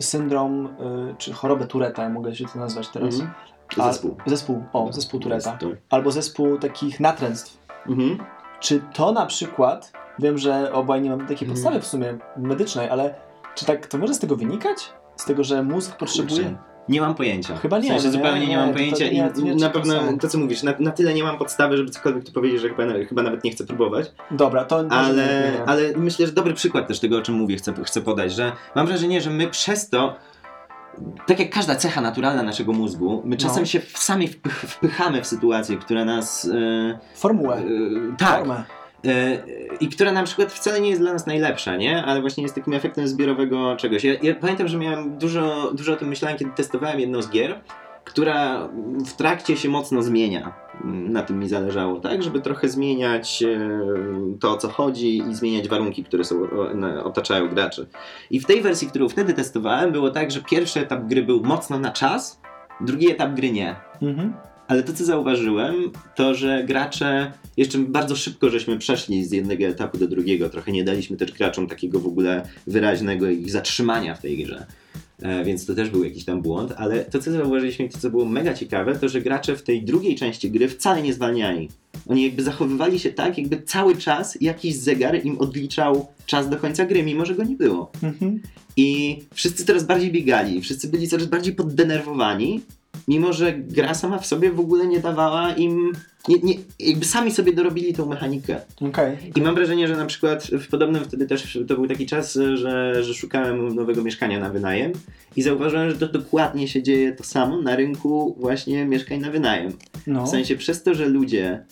syndrom, y, czy chorobę Tureta, mogę się to nazwać teraz. Mhm. A- Zespół. Zespół, o, zespół Tureta. To- Albo zespół takich natręctw. Mhm. Czy to na przykład, wiem, że obaj nie mamy takiej Mhm. podstawy w sumie medycznej, ale czy tak to może z tego wynikać? Z tego, że mózg potrzebuje. Kurczę. Nie mam pojęcia. Chyba nie, W sensie nie, zupełnie nie, nie, mam to- to pojęcia nie- i to nie na to pewno to co mówisz, na, na tyle nie mam podstawy, żeby cokolwiek tu powiedzieć, że chyba, chyba nawet nie chcę próbować. Dobra, to Ale, nie, nie. ale myślę, że dobry przykład też tego, o czym mówię, chcę, chcę podać, że mam wrażenie, że my przez to, tak jak każda cecha naturalna naszego mózgu, my czasem No. się sami wpych, wpychamy w sytuacje, które nas. E, Formułę. e, tak. Formę. E, I która na przykład wcale nie jest dla nas najlepsza, nie? Ale właśnie jest takim efektem zbiorowego czegoś. Ja, ja pamiętam, że miałem dużo, dużo o tym myślałem, kiedy testowałem jedną z gier, która w trakcie się mocno zmienia. Na tym mi zależało, tak? Żeby trochę zmieniać e, to, o co chodzi i zmieniać warunki, które są, otaczają graczy. I w tej wersji, którą wtedy testowałem, było tak, że pierwszy etap gry był mocno na czas, drugi etap gry nie. Mhm. Ale to, co zauważyłem, to, że gracze jeszcze bardzo szybko żeśmy przeszli z jednego etapu do drugiego. Trochę nie daliśmy też graczom takiego w ogóle wyraźnego ich zatrzymania w tej grze. E, więc to też był jakiś tam błąd, ale to, co zauważyliśmy i to, co było mega ciekawe, to, że gracze w tej drugiej części gry wcale nie zwalniali. Oni jakby zachowywali się tak, jakby cały czas jakiś zegar im odliczał czas do końca gry, mimo że go nie było. Mhm. I wszyscy coraz bardziej biegali, wszyscy byli coraz bardziej poddenerwowani, mimo że gra sama w sobie w ogóle nie dawała im. Nie, nie, jakby sami sobie dorobili tą mechanikę. Okej. I mam wrażenie, że na przykład w podobnym wtedy też to był taki czas, że, że szukałem nowego mieszkania na wynajem i zauważyłem, że to dokładnie się dzieje to samo na rynku właśnie mieszkań na wynajem. No. W sensie przez to, że ludzie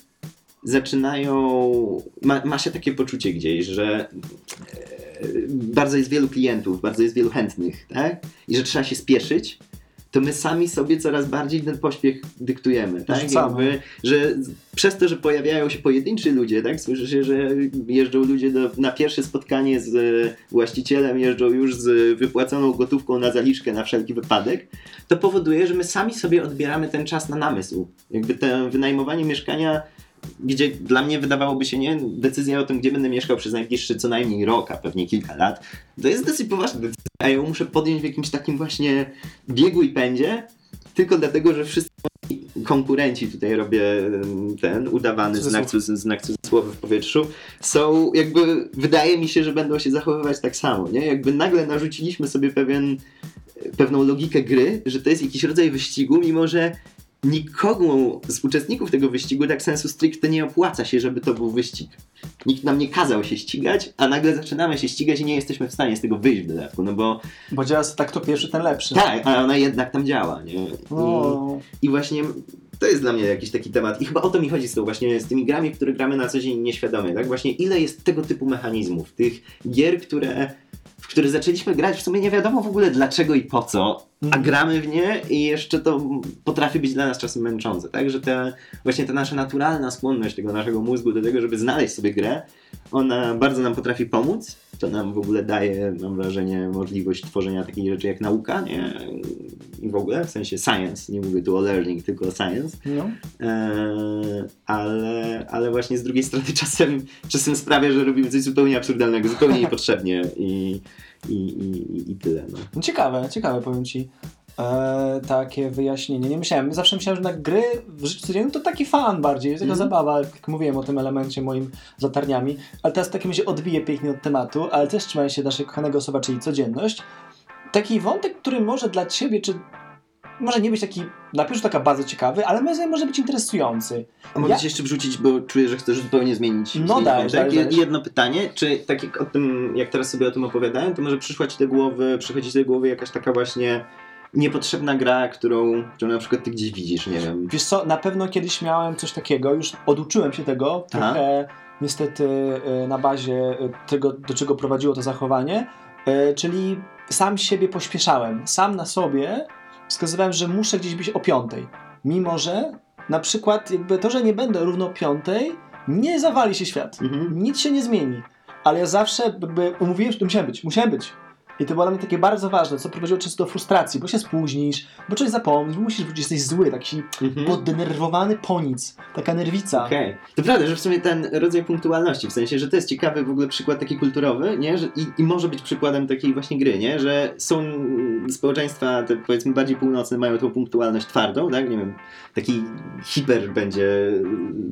zaczynają. Ma, ma się takie poczucie gdzieś, że e, bardzo jest wielu klientów, bardzo jest wielu chętnych, tak? I że trzeba się spieszyć, to my sami sobie coraz bardziej ten pośpiech dyktujemy, tak? Jakby, że przez to, że pojawiają się pojedynczy ludzie, tak? Słyszy się, że jeżdżą ludzie do, na pierwsze spotkanie z e, właścicielem, jeżdżą już z wypłaconą gotówką na zaliczkę na wszelki wypadek, to powoduje, że my sami sobie odbieramy ten czas na namysł. Jakby to wynajmowanie mieszkania gdzie dla mnie wydawałoby się nie decyzja o tym, gdzie będę mieszkał przez najbliższy co najmniej rok, a pewnie kilka lat, to jest dosyć poważna decyzja, a ją muszę podjąć w jakimś takim właśnie biegu i pędzie, tylko dlatego, że wszyscy konkurenci, tutaj robię ten udawany znak, znak cudzysłowy w powietrzu, są jakby, wydaje mi się, że będą się zachowywać tak samo, nie? Jakby nagle narzuciliśmy sobie pewien, pewną logikę gry, że to jest jakiś rodzaj wyścigu, mimo że nikomu z uczestników tego wyścigu tak sensu stricte nie opłaca się, żeby to był wyścig. Nikt nam nie kazał się ścigać, a nagle zaczynamy się ścigać i nie jesteśmy w stanie z tego wyjść w dodatku, no bo Bo działa tak to pierwszy, ten lepszy. tak, a ona jednak tam działa, nie? I, I właśnie to jest dla mnie jakiś taki temat i chyba o to mi chodzi z tą właśnie, z tymi grami, które gramy na co dzień nieświadomie, tak? Właśnie ile jest tego typu mechanizmów, tych gier, które w które zaczęliśmy grać w sumie nie wiadomo w ogóle dlaczego i po co, a gramy w nie i jeszcze to potrafi być dla nas czasem męczące, tak? Że te, właśnie ta nasza naturalna skłonność tego naszego mózgu do tego, żeby znaleźć sobie grę, ona bardzo nam potrafi pomóc. To nam w ogóle daje, mam wrażenie, możliwość tworzenia takiej rzeczy jak nauka, nie? I w ogóle, w sensie science, nie mówię tu o learning, tylko o science. no. Eee, ale, ale właśnie z drugiej strony czasem, czasem sprawia, że robimy coś zupełnie absurdalnego, zupełnie niepotrzebnie i, i, i, i tyle. No. No Ciekawe, ciekawe powiem ci. E, takie wyjaśnienie. Nie myślałem, zawsze myślałem, że na gry w życiu codziennym to taki fan bardziej, taka Mhm. zabawa, jak mówiłem o tym elemencie moim z latarniami, ale teraz takim się odbije pięknie od tematu, ale też trzymając się naszego kochanego osoba, czyli codzienność. Taki wątek, który może dla ciebie, czy może nie być taki, na pierwszy taka bardzo ciekawy, ale moim zdaniem może być interesujący. A mogę Ja- ci jeszcze wrzucić, bo czuję, że chcesz zupełnie zmienić. No zmienić dajesz, dajesz. Jedno pytanie, czy tak jak o tym, jak teraz sobie o tym opowiadałem, to może przyszła ci do głowy, przychodzi ci do głowy jakaś taka właśnie niepotrzebna gra, którą, którą na przykład ty gdzieś widzisz, nie wiem. Wiesz co, na pewno kiedyś miałem coś takiego, już oduczyłem się tego, trochę niestety y, na bazie y, tego, do czego prowadziło to zachowanie, y, czyli sam siebie pośpieszałem, sam na sobie wskazywałem, że muszę gdzieś być o piątej, mimo że na przykład jakby to, że nie będę równo o piątej, nie zawali się świat, Mhm. nic się nie zmieni, ale ja zawsze jakby umówiłem się, musiałem być, musiałem być. I to było dla mnie takie bardzo ważne, co prowadziło często do frustracji, bo się spóźnisz, bo czegoś zapomnisz, bo musisz wrócić, jesteś zły, taki Mhm. poddenerwowany po nic, taka nerwica. Okej. To prawda, że w sumie ten rodzaj punktualności, w sensie, że to jest ciekawy w ogóle przykład taki kulturowy, nie? Że, i, I może być przykładem takiej właśnie gry, nie? Że są społeczeństwa, te powiedzmy bardziej północne, mają tą punktualność twardą, tak? Nie wiem, taki hiper będzie y,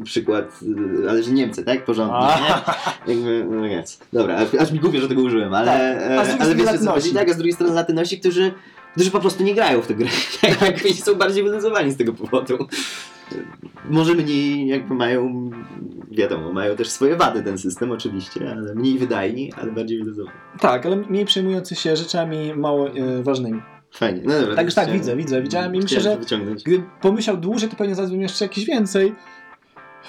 przykład, y, ale że Niemcy, tak? Porządnie, nie? Jakby, no więc. Dobra, aż- mi głupio, że tego użyłem, ale, Tak. Ale latynosi. chodzi, tak? A z drugiej strony latynosi, którzy, którzy po prostu nie grają w tę grę. Jakby są bardziej wyluzowani z tego powodu. Może mniej jakby mają, wiadomo, mają też swoje wady ten system oczywiście, ale mniej wydajni, ale bardziej wyluzowani. Tak, ale mniej przejmujący się rzeczami mało e, ważnymi. Fajnie, no dobra. Tak, tak, widzę, widzę, widziałem i myślę, że wyciągnąć. gdybym pomyślał dłużej, to pewnie znalazłbym jeszcze jakieś więcej.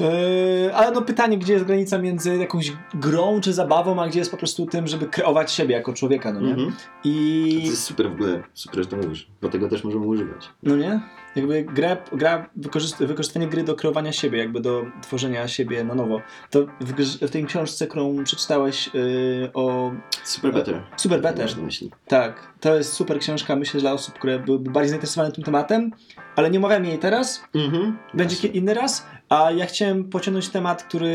Eee, ale no pytanie, gdzie jest granica między jakąś grą czy zabawą, a gdzie jest po prostu tym, żeby kreować siebie jako człowieka, no nie? Mhm. To I jest super w ogóle, super, że to mówisz, bo tego też możemy używać. no nie? Jakby gra, gra wykorzyst- wykorzystanie gry do kreowania siebie, jakby do tworzenia siebie na nowo. To w, w tej książce, którą przeczytałeś yy, o Super better. Super Better, Masz na myśli. Tak, to jest super książka, myślę, dla osób, które byłyby bardziej zainteresowane tym tematem, ale nie omawiam jej teraz, Mhm. będzie kiedy inny raz, a ja chciałem pociągnąć temat, który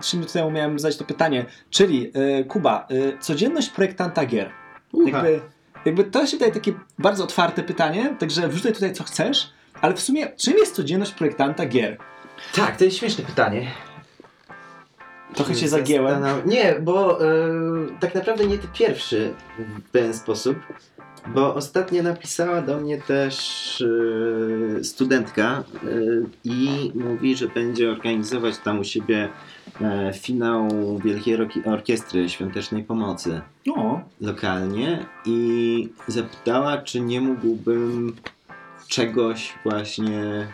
trzy minuty temu miałem zadać to pytanie, czyli y, Kuba, y, codzienność projektanta gier. Ucha. Jakby, jakby to się wydaje takie bardzo otwarte pytanie, także wrzucaj tutaj co chcesz, ale w sumie czym jest codzienność projektanta gier? Tak, to jest śmieszne pytanie. Trochę się zagięłem. Nie, bo e, tak naprawdę nie ty pierwszy w ten sposób, bo ostatnio napisała do mnie też e, studentka e, i mówi, że będzie organizować tam u siebie e, finał Wielkiej Roki- Orkiestry Świątecznej Pomocy O, lokalnie i zapytała, czy nie mógłbym czegoś właśnie.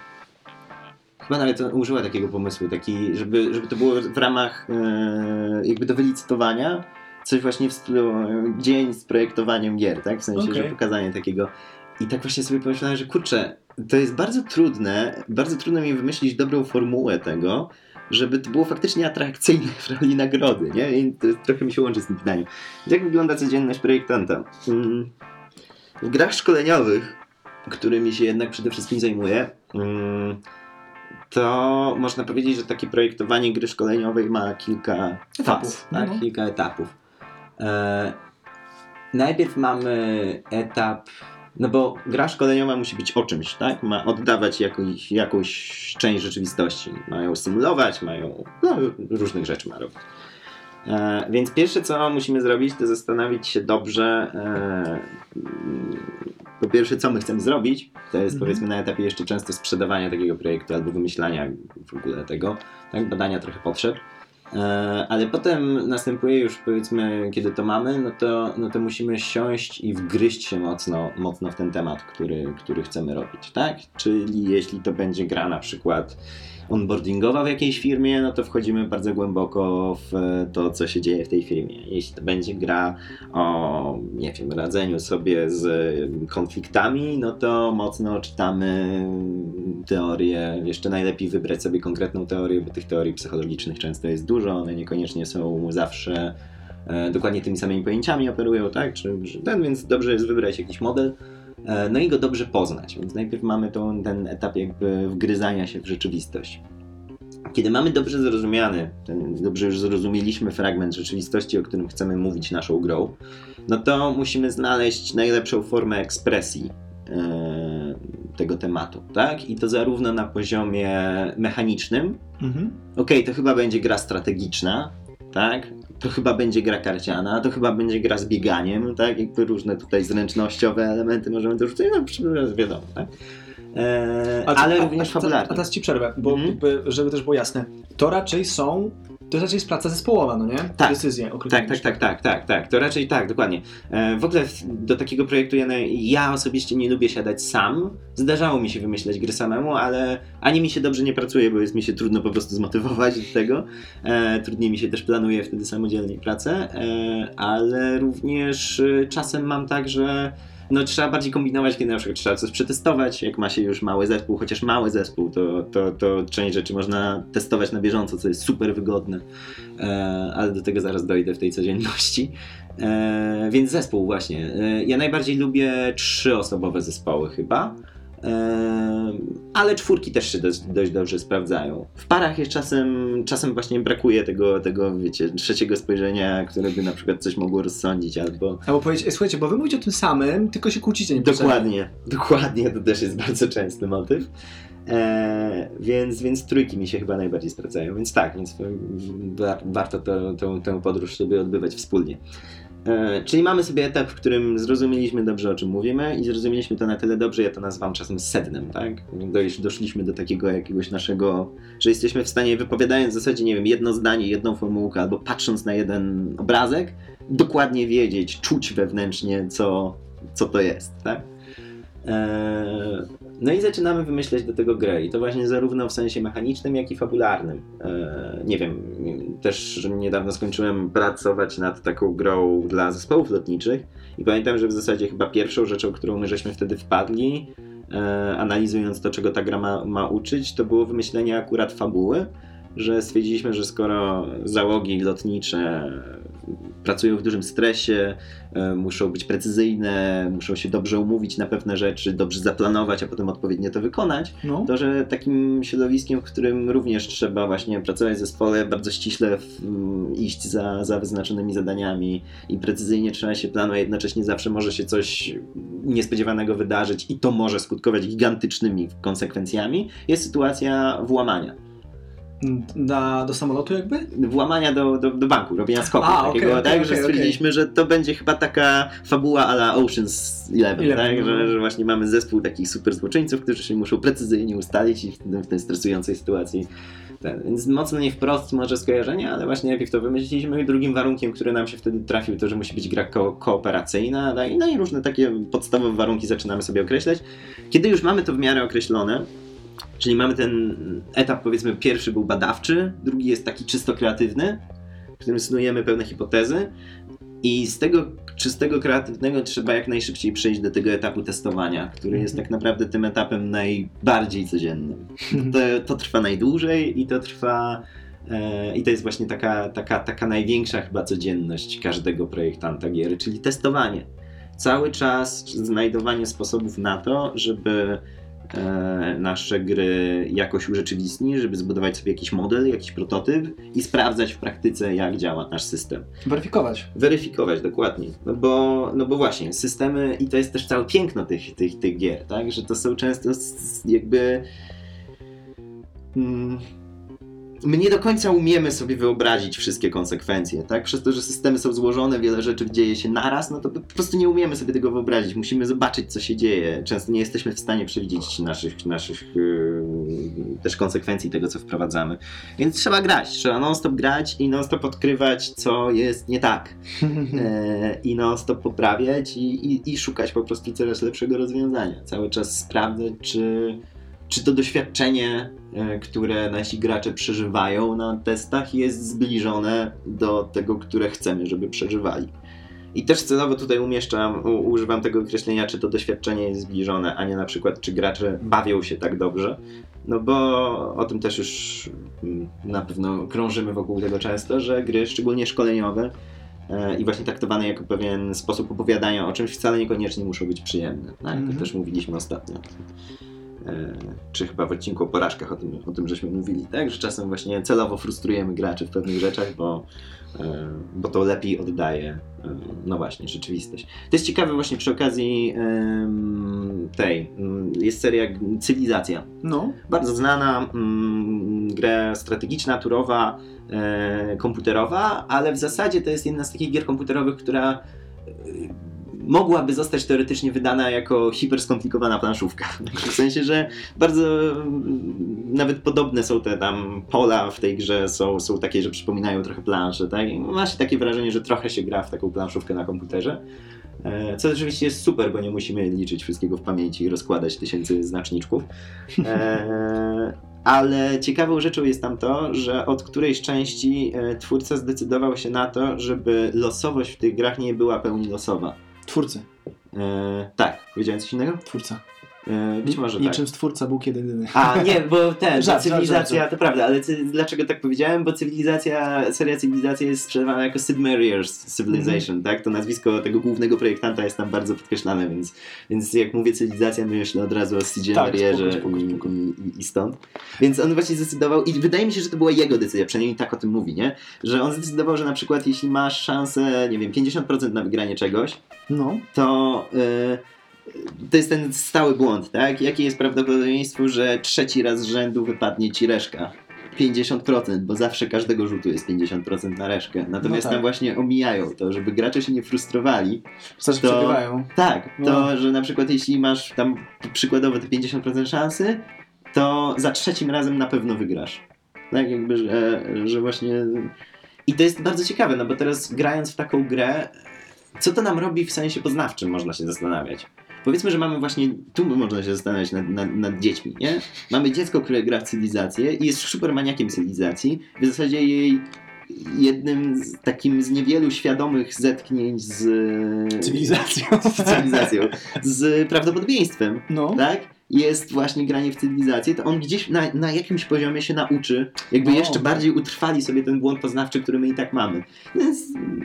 Chyba nawet użyła takiego pomysłu, taki, żeby, żeby to było w ramach e, jakby do wylicytowania. Coś właśnie w stylu e, dzień z projektowaniem gier, tak? W sensie, Okej. że pokazanie takiego. I tak właśnie sobie pomyślałem, że kurczę, to jest bardzo trudne, bardzo trudno mi wymyślić dobrą formułę tego, żeby to było faktycznie atrakcyjne w roli nagrody, nie? I to trochę mi się łączy z tym pytaniem. Jak wygląda codzienność projektanta? Mm, W grach szkoleniowych, którymi się jednak przede wszystkim zajmuję, mm, to można powiedzieć, że takie projektowanie gry szkoleniowej ma kilka Etapów. faz, tak? Mhm. kilka etapów. E, najpierw mamy etap, no bo gra szkoleniowa musi być o czymś, tak? Ma oddawać jakąś, jakąś część rzeczywistości. Mają symulować, mają no, różnych rzeczy ma robić. E, więc pierwsze co musimy zrobić, to zastanowić się dobrze, e, mm, po pierwsze co my chcemy zrobić, to jest Mhm. powiedzmy na etapie jeszcze często sprzedawania takiego projektu albo wymyślania w ogóle tego, tak, badania trochę potrzeb. E, Ale potem następuje już powiedzmy, kiedy to mamy, no to, no to musimy siąść i wgryźć się mocno, mocno w ten temat, który, który chcemy robić, tak? Czyli jeśli to będzie gra na przykład onboardingowa w jakiejś firmie, no to wchodzimy bardzo głęboko w to, co się dzieje w tej firmie. Jeśli to będzie gra o, nie wiem, radzeniu sobie z konfliktami, no to mocno czytamy teorie. Jeszcze najlepiej wybrać sobie konkretną teorię, bo tych teorii psychologicznych często jest dużo, one niekoniecznie są zawsze e, dokładnie tymi samymi pojęciami operują, tak? Czy, czy ten, więc dobrze jest wybrać jakiś model. e, No i go dobrze poznać, więc najpierw mamy tą, ten etap jakby wgryzania się w rzeczywistość. Kiedy mamy dobrze zrozumiany, ten, dobrze już zrozumieliśmy fragment rzeczywistości, o którym chcemy mówić naszą grą, no to musimy znaleźć najlepszą formę ekspresji e, tego tematu, tak? I to zarówno na poziomie mechanicznym, Mhm. okej, to chyba będzie gra strategiczna, tak? To chyba będzie gra karciana, to chyba będzie gra z bieganiem, tak? Jakby różne tutaj zręcznościowe elementy możemy dorzucić, no wiadomo, tak? E, A- ale a- również a- fabularnie. A teraz ci przerwę, bo Mhm. żeby też było jasne. To raczej są, to raczej jest praca zespołowa, no nie? Tak. Decyzje o Tak, tak, tak, tak, tak, tak. To raczej tak, dokładnie. E, w ogóle do takiego projektu ja, ja osobiście nie lubię siadać sam. Zdarzało mi się wymyśleć gry samemu, ale ani mi się dobrze nie pracuje, bo jest mi się trudno po prostu zmotywować do tego. E, trudniej mi się też planuje wtedy samodzielnie pracę, e, ale również e, czasem mam tak, że no, trzeba bardziej kombinować, kiedy na przykład trzeba coś przetestować, jak ma się już mały zespół, chociaż mały zespół, to, to, to część rzeczy można testować na bieżąco, co jest super wygodne, e, ale do tego zaraz dojdę w tej codzienności. E, więc zespół właśnie. E, ja najbardziej lubię trzyosobowe zespoły chyba. E, ale czwórki też się dość, dość dobrze sprawdzają. W parach jest czasem, czasem właśnie brakuje tego, tego, wiecie, trzeciego spojrzenia, które by na przykład coś mogło rozsądzić, albo Albo powiedzieć, "Ej, słuchajcie, bo wy mówicie o tym samym, tylko się kłócicie nie Dokładnie, dokładnie, to też jest bardzo częsty motyw. E, więc, więc trójki mi się chyba najbardziej sprawdzają, więc tak, więc wa- warto to, tę, tę podróż sobie odbywać wspólnie. E, czyli mamy sobie etap, w którym zrozumieliśmy dobrze o czym mówimy i zrozumieliśmy to na tyle dobrze, ja to nazywam czasem sednem, tak? Doszliśmy do takiego jakiegoś naszego, że jesteśmy w stanie wypowiadając w zasadzie, nie wiem, jedno zdanie, jedną formułkę albo patrząc na jeden obrazek, dokładnie wiedzieć, czuć wewnętrznie, co, co to jest, tak? Eee, no i zaczynamy wymyślać do tego grę i to właśnie zarówno w sensie mechanicznym, jak i fabularnym. Eee, nie wiem, też niedawno skończyłem pracować nad taką grą dla zespołów lotniczych i pamiętam, że w zasadzie chyba pierwszą rzeczą, którą my żeśmy wtedy wpadli, e, analizując to, czego ta gra ma, ma uczyć, to było wymyślenie akurat fabuły, że stwierdziliśmy, że skoro załogi lotnicze pracują w dużym stresie, e, muszą być precyzyjne, muszą się dobrze umówić na pewne rzeczy, dobrze zaplanować, a potem odpowiednio to wykonać, No. to że takim środowiskiem, w którym również trzeba właśnie pracować w zespole, bardzo ściśle w, m, iść za, za wyznaczonymi zadaniami i precyzyjnie trzeba się planu, a jednocześnie zawsze może się coś niespodziewanego wydarzyć i to może skutkować gigantycznymi konsekwencjami, jest sytuacja włamania. Na, do samolotu jakby? włamania do, do, do banku, robienia skoku A, takiego, okej, tak, że okej, stwierdziliśmy, że to będzie chyba taka fabuła ala Ocean's Eleven, Eleven, tak, no. że, że właśnie mamy zespół takich super złoczyńców, którzy się muszą precyzyjnie ustalić i w, tym- w tej stresującej sytuacji ten. Więc mocno nie wprost może skojarzenie, ale właśnie najpierw to wymyśliliśmy i drugim warunkiem, który nam się wtedy trafił, to, że musi być gra ko- kooperacyjna, tak, no i różne takie podstawowe warunki zaczynamy sobie określać. Kiedy już mamy to w miarę określone, Czyli mamy ten etap, powiedzmy, pierwszy był badawczy, drugi jest taki czysto kreatywny, w którym snujemy pewne hipotezy. I z tego czystego kreatywnego trzeba jak najszybciej przejść do tego etapu testowania, który jest tak naprawdę tym etapem najbardziej codziennym. To, to trwa najdłużej i to trwa. e, I to jest właśnie taka, taka, taka największa chyba codzienność każdego projektanta gier, czyli testowanie. Cały czas znajdowanie sposobów na to, żeby nasze gry jakoś urzeczywistnić, żeby zbudować sobie jakiś model, jakiś prototyp i sprawdzać w praktyce, jak działa nasz system. Weryfikować. Weryfikować dokładnie. No bo, no bo właśnie, systemy, i to jest też całe piękno tych, tych, tych gier, tak? Że to są często jakby. Mm, my nie do końca umiemy sobie wyobrazić wszystkie konsekwencje, tak? Przez to, że systemy są złożone, wiele rzeczy dzieje się naraz, no to po prostu nie umiemy sobie tego wyobrazić. Musimy zobaczyć, co się dzieje. Często nie jesteśmy w stanie przewidzieć naszych, naszych yy, też konsekwencji tego, co wprowadzamy. Więc trzeba grać, trzeba non-stop grać i non-stop odkrywać, co jest nie tak. E, I non-stop poprawiać i, i, i szukać po prostu coraz lepszego rozwiązania. Cały czas sprawdzać, czy, czy to doświadczenie, e, które nasi gracze przeżywają na testach, jest zbliżone do tego, które chcemy, żeby przeżywali. I też celowo tutaj umieszczam, u, używam tego określenia, czy to doświadczenie jest zbliżone, a nie na przykład, czy gracze bawią się tak dobrze. No bo o tym też już mm, na pewno krążymy wokół tego często, że gry, szczególnie szkoleniowe, e, i właśnie traktowane jako pewien sposób opowiadania o czymś wcale niekoniecznie muszą być przyjemne. Tak? Mhm. To też mówiliśmy ostatnio. E, Czy chyba w odcinku o porażkach o tym, o tym żeśmy mówili, tak? Że czasem właśnie celowo frustrujemy graczy w pewnych rzeczach, bo, e, bo to lepiej oddaje, e, no właśnie, rzeczywistość. To jest ciekawe właśnie przy okazji tej, mm, jest seria Cywilizacja No. bardzo znana mm, gra strategiczna, turowa, komputerowa, ale w zasadzie to jest jedna z takich gier komputerowych, która mogłaby zostać teoretycznie wydana jako hiperskomplikowana planszówka. W sensie, że bardzo nawet podobne są te tam pola w tej grze, są, są takie, że przypominają trochę plansze, tak? Ma się takie wrażenie, że trochę się gra w taką planszówkę na komputerze. E, Co oczywiście jest super, bo nie musimy liczyć wszystkiego w pamięci i rozkładać tysięcy znaczniczków. E, ale ciekawą rzeczą jest tam to, że od którejś części e, twórca zdecydował się na to, żeby losowość w tych grach nie była pełni losowa. Twórcy. E, tak, powiedziałem coś innego? Twórca. E, być może tak. Niczym stwórca był kiedy jedyny. A, nie, bo ten, Żart, cywilizacja, żart, to prawda, ale cy, dlaczego tak powiedziałem? Bo cywilizacja, seria cywilizacja jest sprzedawana jako Sid Meier's Civilization, Mhm. tak? To nazwisko tego głównego projektanta jest tam bardzo podkreślane, więc, więc jak mówię cywilizacja, myślę od razu o Sidzie Tak, Meierze i, i, stąd. Więc on właśnie zdecydował, i wydaje mi się, że to była jego decyzja, przynajmniej tak o tym mówi, nie? Że on zdecydował, że na przykład jeśli masz szansę, nie wiem, 50% na wygranie czegoś, No. to y, to jest ten stały błąd, tak? Jakie jest prawdopodobieństwo, że trzeci raz z rzędu wypadnie ci reszka? 50%, bo zawsze każdego rzutu jest 50% na reszkę. Natomiast tak. tam właśnie omijają to, żeby gracze się nie frustrowali. Znaczy To- przegrywają. Tak, to, No. że na przykład jeśli masz tam przykładowo te 50% szansy, to za trzecim razem na pewno wygrasz. Tak, jakby, że, że właśnie. I to jest bardzo ciekawe, no bo teraz grając w taką grę, co to nam robi w sensie poznawczym, można się zastanawiać. Powiedzmy, że mamy właśnie, tu można się zastanawiać nad, nad, nad dziećmi, nie? Mamy dziecko, które gra w cywilizację i jest super maniakiem cywilizacji. W zasadzie jej jednym z takim z niewielu świadomych zetknięć z Cywilizacją. z cywilizacją, z prawdopodobieństwem, No. tak? Jest właśnie granie w cywilizację, to on gdzieś na, na jakimś poziomie się nauczy, jakby No. jeszcze bardziej utrwali sobie ten błąd poznawczy, który my i tak mamy. Więc,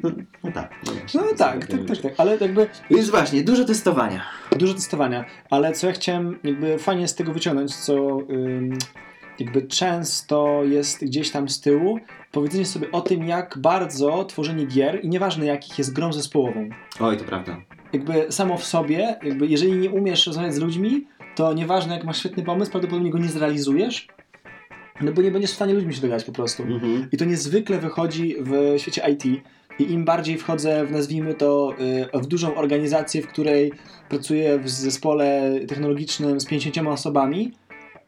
no, no tak. No, No tak, tak, tak, tak. Ale jakby Więc właśnie, dużo testowania. dużo testowania. Ale co ja chciałem jakby fajnie z tego wyciągnąć, co ym, jakby często jest gdzieś tam z tyłu, powiedzenie sobie o tym, jak bardzo tworzenie gier, i nieważne jakich, jest grą zespołową. Oj, to prawda. Jakby samo w sobie, jakby jeżeli nie umiesz rozmawiać z ludźmi, to nieważne jak masz świetny pomysł, prawdopodobnie go nie zrealizujesz, no bo nie będziesz w stanie ludźmi się dogadać po prostu. Mhm. I to niezwykle wychodzi w świecie IT. I im bardziej wchodzę w, nazwijmy to, y, w dużą organizację, w której pracuję w zespole technologicznym z 50 osobami,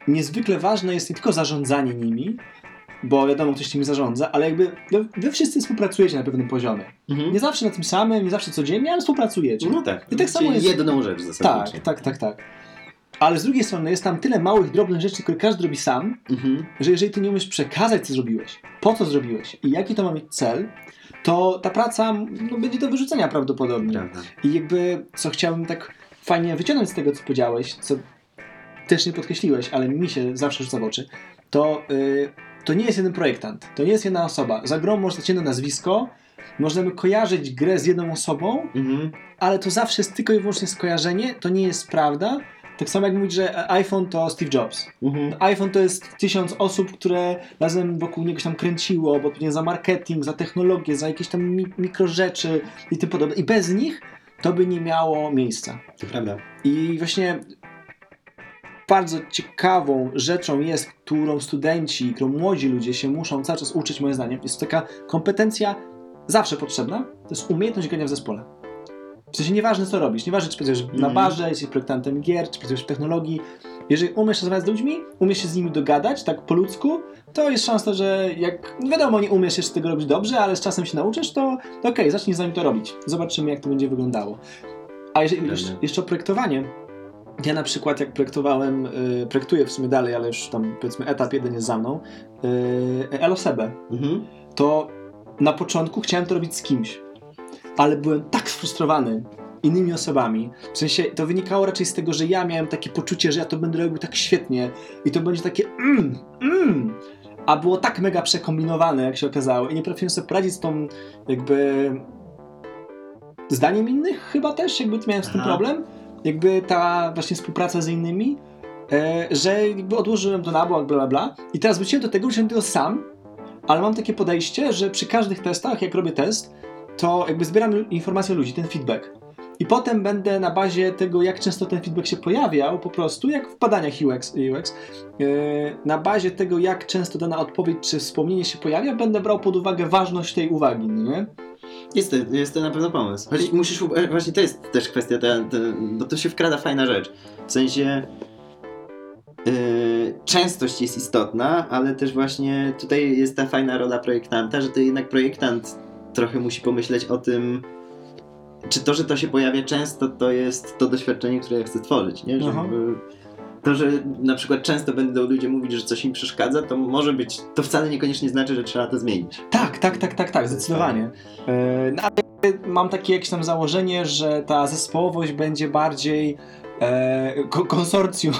niezwykle ważne jest nie tylko zarządzanie nimi, bo wiadomo, ktoś nimi zarządza, ale jakby wy, wy wszyscy współpracujecie na pewnym poziomie. Mhm. Nie zawsze na tym samym, nie zawsze codziennie, ale współpracujecie. No tak. I tak samo jest- jedną rzecz zasadniczo. Tak, tak, tak, tak. Ale z drugiej strony jest tam tyle małych, drobnych rzeczy, które każdy robi sam, Mhm. że jeżeli ty nie umiesz przekazać, co zrobiłeś, po co zrobiłeś i jaki to ma mieć cel, to ta praca no, będzie do wyrzucenia prawdopodobnie. Prawda. I jakby, co chciałbym tak fajnie wyciągnąć z tego, co powiedziałeś, co też nie podkreśliłeś, ale mi się zawsze rzuca w oczy, to y, to nie jest jeden projektant, to nie jest jedna osoba. Za grą można dać jedno nazwisko, możemy kojarzyć grę z jedną osobą, Mhm. ale to zawsze jest tylko i wyłącznie skojarzenie, to nie jest prawda. Tak samo jak mówić, że iPhone to Steve Jobs. Mhm. iPhone to jest tysiąc osób, które razem wokół niego się tam kręciło, bo odpowiedzialnie za marketing, za technologię, za jakieś tam mi mikrorzeczy i tym podobne. I bez nich to by nie miało miejsca. To prawda. I właśnie bardzo ciekawą rzeczą jest, którą studenci, którą młodzi ludzie się muszą cały czas uczyć, moim zdaniem, jest taka kompetencja zawsze potrzebna, to jest umiejętność grania w zespole. W sensie nieważne co robisz, nieważne czy pracujesz na Mhm. barze, jesteś projektantem gier, czy pracujesz w technologii, jeżeli umiesz rozmawiać z ludźmi, umiesz się z nimi dogadać tak po ludzku, to jest szansa, że jak, no wiadomo, nie umiesz jeszcze tego robić dobrze, ale z czasem się nauczysz, to, to okej, zacznij z nami to robić. Zobaczymy, jak to będzie wyglądało. A jeżeli jeszcze, jeszcze o projektowanie, ja na przykład jak projektowałem, y, projektuję w sumie dalej, ale już tam powiedzmy etap jeden jest za mną, y, Elosebę, Mhm. to na początku chciałem to robić z kimś, ale byłem tak sfrustrowany innymi osobami. W sensie to wynikało raczej z tego, że ja miałem takie poczucie, że ja to będę robił tak świetnie i to będzie takie mm, mm, a było tak mega przekombinowane, jak się okazało i nie potrafiłem sobie poradzić z tą jakby zdaniem innych chyba też, jakby miałem z tym Aha. problem. Jakby ta właśnie współpraca z innymi, e, że jakby odłożyłem to na bok, bla bla bla i teraz wróciłem do tego, że tylko sam ale mam takie podejście, że przy każdych testach, jak robię test, to jakby zbieram informacje od ludzi, ten feedback. I potem będę na bazie tego, jak często ten feedback się pojawiał, po prostu, jak w badaniach UX, UX yy, na bazie tego, jak często dana odpowiedź czy wspomnienie się pojawia, będę brał pod uwagę ważność tej uwagi, no nie? Jest to, jest to na pewno pomysł. Choć musisz, e, właśnie to jest też kwestia, ta, ta, bo tu się wkrada fajna rzecz. W sensie yy, częstość jest istotna, ale też właśnie tutaj jest ta fajna rola projektanta, że to jednak projektant trochę musi pomyśleć o tym, czy to, że to się pojawia często, to jest to doświadczenie, które ja chcę tworzyć, nie? Aha. Żeby, to, że na przykład często będą ludzie mówić, że coś im przeszkadza, to może być, to wcale niekoniecznie znaczy, że trzeba to zmienić. Tak, tak, tak, tak, tak, zdecydowanie. Yy, no, ale mam takie jakieś tam założenie, że ta zespołowość będzie bardziej e, ko- konsorcjum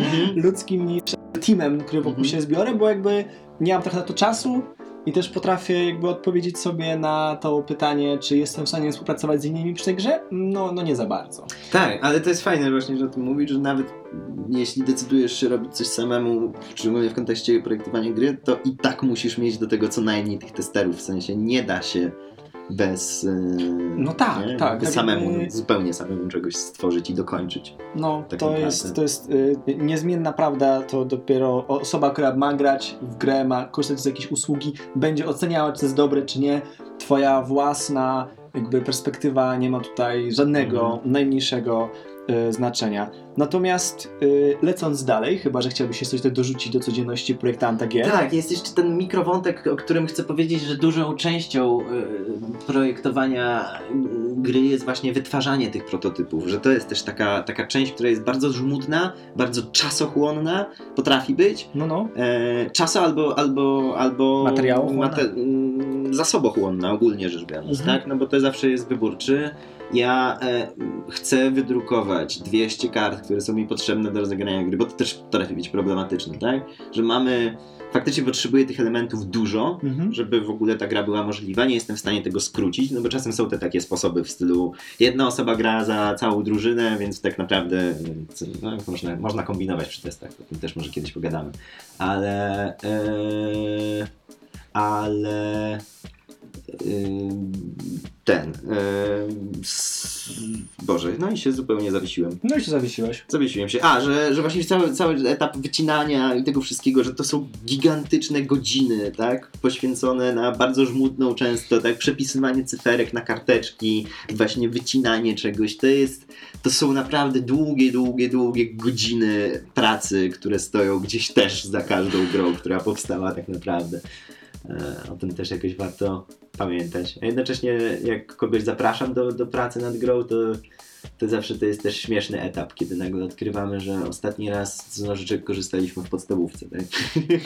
ludzkim niż teamem, który wokół Mhm. się zbiorę, bo jakby nie mam trochę na to czasu i też potrafię jakby odpowiedzieć sobie na to pytanie, czy jestem w stanie współpracować z innymi przy grze? No, no nie za bardzo. Tak, ale to jest fajne właśnie, że o tym mówisz, że nawet jeśli decydujesz się robić coś samemu, szczególnie w kontekście projektowania gry, to i tak musisz mieć do tego co najmniej tych testerów, w sensie nie da się bez, yy, No tak, nie? tak, bez tak samemu, jakby- zupełnie samemu czegoś stworzyć i dokończyć. No, Tak to, naprawdę. jest, to jest y, niezmienna prawda, to dopiero osoba, która ma grać w grę, ma korzystać z jakiejś usługi, będzie oceniała, czy to jest dobre, czy nie. Twoja własna jakby perspektywa nie ma tutaj żadnego, Mhm. najmniejszego y, znaczenia. Natomiast y, lecąc dalej, chyba, że chciałbyś się coś dorzucić do codzienności projektanta gier. Tak, jest jeszcze ten mikrowątek, o którym chcę powiedzieć, że dużą częścią y, projektowania gry jest właśnie wytwarzanie tych prototypów, że to jest też taka, taka część, która jest bardzo żmudna, bardzo czasochłonna, potrafi być, No, no. e, czaso albo, albo, albo Materiałochłonna. mm, zasobochłonna ogólnie rzecz biorąc, Mhm. tak? No bo to zawsze jest wybór, czy ja e, chcę wydrukować 200 kart, które są mi potrzebne do rozegrania gry, bo to też potrafi być problematyczne, tak? Że mamy, faktycznie potrzebuję tych elementów dużo, Mhm. żeby w ogóle ta gra była możliwa. Nie jestem w stanie tego skrócić, no bo czasem są te takie sposoby w stylu jedna osoba gra za całą drużynę, więc tak naprawdę no, można, można kombinować przy testach, o tym też może kiedyś pogadamy. Ale e, ale ten ym, s- Boże, no i się zupełnie zawiesiłem. No i się zawiesiłeś. Zawiesiłem się. A, że, że właśnie cały, cały etap wycinania i tego wszystkiego, że to są gigantyczne godziny, tak? Poświęcone na bardzo żmudną często, tak? Przepisywanie cyferek na karteczki, właśnie wycinanie czegoś. To jest, to są naprawdę długie, długie, długie godziny pracy, które stoją gdzieś też za każdą grą, która powstała tak naprawdę. E, O tym też jakoś warto pamiętać. A jednocześnie jak kogoś zapraszam do, do pracy nad grą, to To zawsze to jest też śmieszny etap, kiedy nagle odkrywamy, że ostatni raz z nożyczek korzystaliśmy w podstawówce, tak?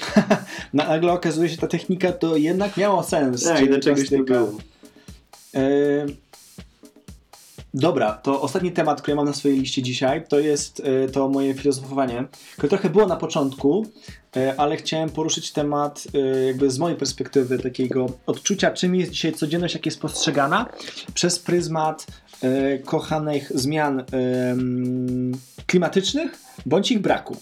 Na- Nagle okazuje się, że ta technika to jednak miała sens. Tak, do czegoś to było. E, Dobra, to ostatni temat, który mam na swojej liście dzisiaj, to jest e, to moje filozofowanie, które trochę było na początku, e, ale chciałem poruszyć temat e, jakby z mojej perspektywy takiego odczucia, czym jest dzisiaj codzienność, jak jest postrzegana przez pryzmat kochanych zmian klimatycznych bądź ich braku.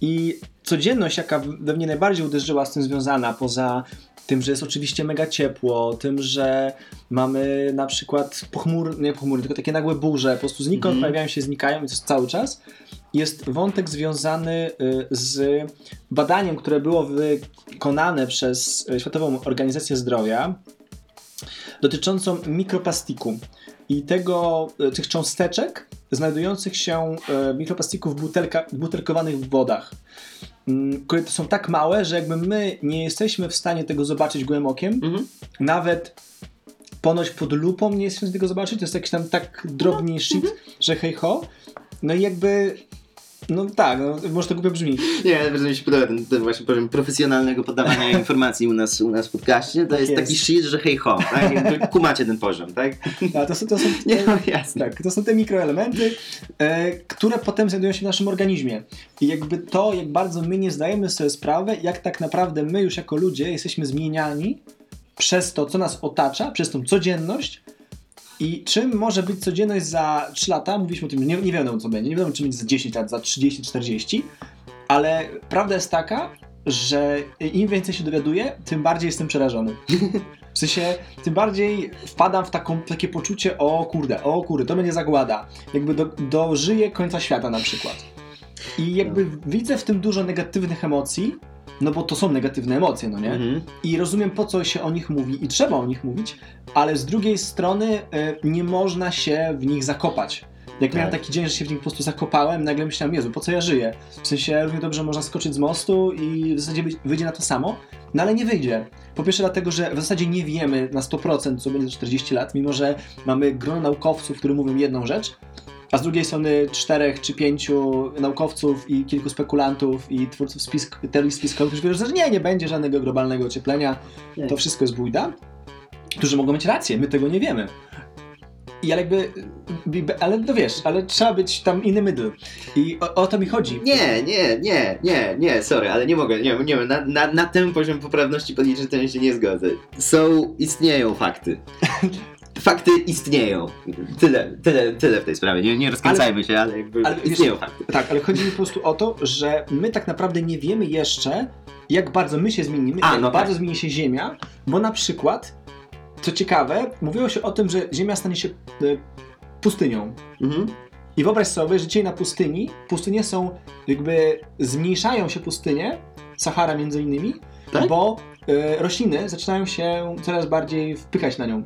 I codzienność, jaka we mnie najbardziej uderzyła z tym związana, poza tym, że jest oczywiście mega ciepło, tym, że mamy na przykład pochmur, nie pochmury, tylko takie nagłe burze, po prostu znikąd Mhm. pojawiają się, znikają i to cały czas. Jest wątek związany y, z badaniem, które było wykonane przez y, Światową Organizację Zdrowia dotyczącą mikroplastiku i tego, y, tych cząsteczek znajdujących się y, mikroplastików w, butelka, w butelkowanych wodach mm, które są tak małe, że jakby my nie jesteśmy w stanie tego zobaczyć gołym okiem, Mhm. nawet ponoć pod lupą nie jesteśmy w stanie tego zobaczyć, to jest jakiś tam tak drobny shit, że hej ho. No i jakby, no tak, no, może to głupio brzmi. Nie, bardzo mi się podoba ten, ten właśnie poziom profesjonalnego podawania informacji u nas, u nas w podcaście. To jest jest. taki shit, że hej ho, tak? Kumacie ten poziom, tak? Ale to są, to są, Nie, no jasne. tak, to są te mikroelementy, e, które potem znajdują się w naszym organizmie. I jakby to, jak bardzo my nie zdajemy sobie sprawy, jak tak naprawdę my już jako ludzie jesteśmy zmieniani przez to, co nas otacza, przez tą codzienność. I czym może być codzienność za 3 lata? Mówiliśmy o tym, nie, nie wiadomo co będzie, nie wiadomo czym będzie za 10 lat, za 30, 40, ale prawda jest taka, że im więcej się dowiaduję, tym bardziej jestem przerażony. W sensie, tym bardziej wpadam w taką, takie poczucie, o kurde, o kurde, to będzie zagłada. Jakby do, dożyję końca świata na przykład. I jakby widzę w tym dużo negatywnych emocji, no bo to są negatywne emocje, no nie? Mhm. I rozumiem po co się o nich mówi i trzeba o nich mówić, ale z drugiej strony e, nie można się w nich zakopać. Jak miałem Tak. taki dzień, że się w nich po prostu zakopałem, nagle myślałem, Jezu, po co ja żyję? W sensie równie dobrze można skoczyć z mostu i w zasadzie wyjdzie na to samo, no ale nie wyjdzie. Po pierwsze dlatego, że w zasadzie nie wiemy na 100% co będzie za 40 lat, mimo że mamy grono naukowców, którzy mówią jedną rzecz, a z drugiej strony czterech czy pięciu naukowców i kilku spekulantów i twórców spisk, teorii spiskowych, którzy wierzą, że nie, nie będzie żadnego globalnego ocieplenia, Nie. to wszystko jest bójda, którzy mogą mieć rację, my tego nie wiemy. I ale jakby, ale no wiesz, ale trzeba być tam in the middle. I o, o to mi chodzi. Nie, nie, nie, nie, nie, sorry, ale nie mogę, nie, nie na, na, na ten poziom poprawności politycznej się nie zgodzę. Są, istnieją fakty. Fakty istnieją. Tyle, tyle, tyle w tej sprawie. Nie, nie rozkręcajmy się, ale jakby ale wiesz- istnieją fakty. Tak, ale chodzi mi po prostu o to, że my tak naprawdę nie wiemy jeszcze, jak bardzo my się zmienimy, A, jak no bardzo tak. zmieni się Ziemia, bo na przykład, co ciekawe, mówiło się o tym, że Ziemia stanie się e, pustynią. Mhm. I wyobraź sobie, że dzisiaj na pustyni, pustynie są, jakby zmniejszają się pustynie, Sahara między innymi, Tak? bo e, rośliny zaczynają się coraz bardziej wpychać na nią.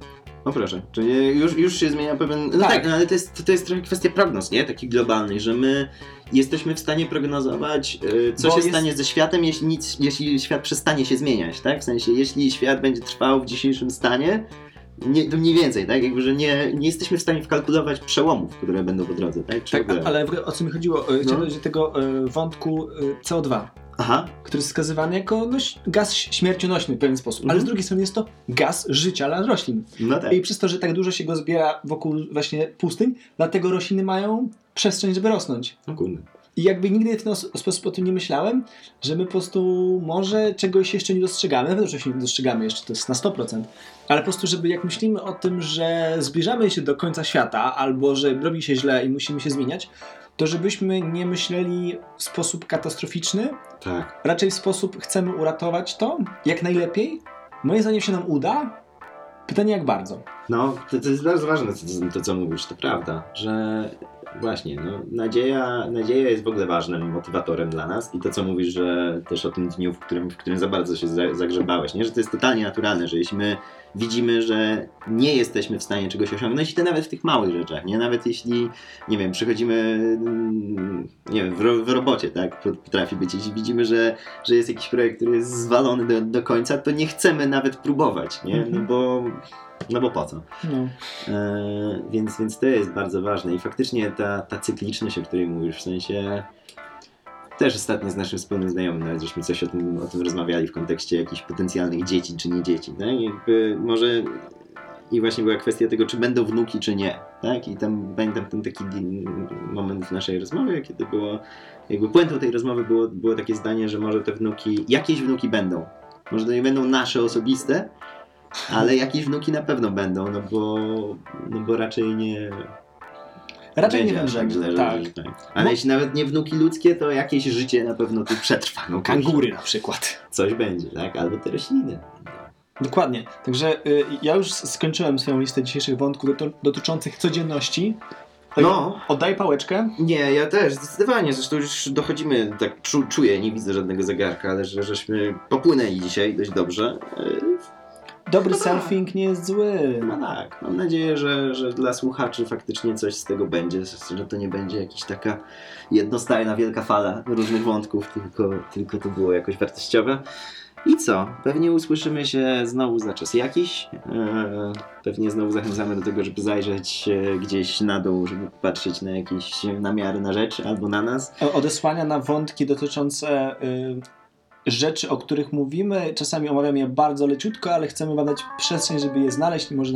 No proszę, czyli już, już się zmienia pewien. No Tak. tak, no ale to jest, to jest trochę kwestia prognoz, nie? Takich globalnych, że my jesteśmy w stanie prognozować, y, co Bo się jest- stanie ze światem, jeśli, nic, jeśli świat przestanie się zmieniać, tak? W sensie, jeśli świat będzie trwał w dzisiejszym stanie, nie, to mniej więcej, tak? Jakby, że nie, nie jesteśmy w stanie wkalkulować przełomów, które będą po drodze, tak? Czy Tak, ale o co mi chodziło? E, Chciałem No. do tego e, wątku e, CO2. Aha, który jest wskazywany jako no, gaz śmiercionośny w pewien sposób, ale Mhm. z drugiej strony jest to gaz życia dla roślin. no tak. I przez to, że tak dużo się go zbiera wokół właśnie pustyń, dlatego rośliny mają przestrzeń, żeby rosnąć. No kurde. I jakby nigdy w ten os- sposób o tym nie myślałem, że my po prostu może czegoś jeszcze nie dostrzegamy, nawet że się nie dostrzegamy jeszcze, to jest na 100%, ale po prostu, żeby jak myślimy o tym, że zbliżamy się do końca świata, albo że robi się źle i musimy się zmieniać, to żebyśmy nie myśleli w sposób katastroficzny, Tak. raczej w sposób chcemy uratować to jak najlepiej. Moim zdaniem się nam uda. Pytanie jak bardzo. No, to, to jest bardzo ważne, to, to co mówisz, to prawda, że właśnie, no, nadzieja, nadzieja jest w ogóle ważnym motywatorem dla nas i to co mówisz, że też o tym dniu, w którym, w którym za bardzo się za, zagrzebałeś, nie? że to jest totalnie naturalne, że jeśli my widzimy, że nie jesteśmy w stanie czegoś osiągnąć i to nawet w tych małych rzeczach, nie? Nawet jeśli, nie wiem, przychodzimy, mm, nie wiem, w, ro, w robocie, tak, potrafi być, jeśli widzimy, że, że jest jakiś projekt, który jest zwalony do, do końca, to nie chcemy nawet próbować, nie? No Mhm. bo, no bo po co? No. E, więc, więc to jest bardzo ważne i faktycznie ta, ta cykliczność, o której mówisz, w sensie też ostatnio z naszym wspólnym znajomym nawet żeśmy coś o tym, o tym rozmawiali w kontekście jakichś potencjalnych dzieci czy nie dzieci, tak? Jakby może i właśnie była kwestia tego, czy będą wnuki, czy nie, tak? I tam pamiętam ten taki moment w naszej rozmowie, kiedy było, jakby puentą tej rozmowy było, było takie zdanie, że może te wnuki, jakieś wnuki będą. Może to nie będą nasze osobiste, ale jakieś wnuki na pewno będą, no bo, no bo raczej nie. Raczej nie wymrzemy. tak Tak. Ale No. jeśli nawet nie wnuki ludzkie, to jakieś życie na pewno tu przetrwa. No, Kangury na przykład. Coś będzie, tak? Albo te rośliny. Dokładnie. Także y, ja już skończyłem swoją listę dzisiejszych wątków doty- dotyczących codzienności. Tak, No. Oddaj pałeczkę. Nie, ja też, zdecydowanie. Zresztą już dochodzimy, tak czu, czuję, nie widzę żadnego zegarka, ale że żeśmy popłynęli dzisiaj dość dobrze. Dobry No tak. surfing nie jest zły. No tak, mam nadzieję, że, że dla słuchaczy faktycznie coś z tego będzie, że to nie będzie jakaś taka jednostajna wielka fala różnych wątków, tylko, tylko to było jakoś wartościowe. I co? Pewnie usłyszymy się znowu za czas jakiś. Eee, Pewnie znowu zachęcamy do tego, żeby zajrzeć e, gdzieś na dół, żeby patrzeć na jakieś namiary na rzeczy albo na nas. Odesłania na wątki dotyczące rzeczy, o których mówimy. Czasami omawiamy je bardzo leciutko, ale chcemy wam dać przestrzeń, żeby je znaleźć i może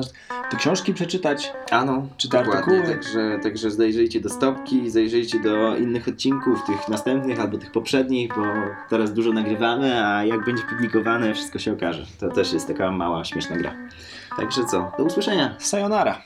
te książki przeczytać. Ano, Czy te artykuły? Także, także zajrzyjcie do stopki, zajrzyjcie do innych odcinków, tych następnych albo tych poprzednich, bo teraz dużo nagrywamy, a jak będzie publikowane, wszystko się okaże. To też jest taka mała, śmieszna gra. Także co, do usłyszenia. Sayonara.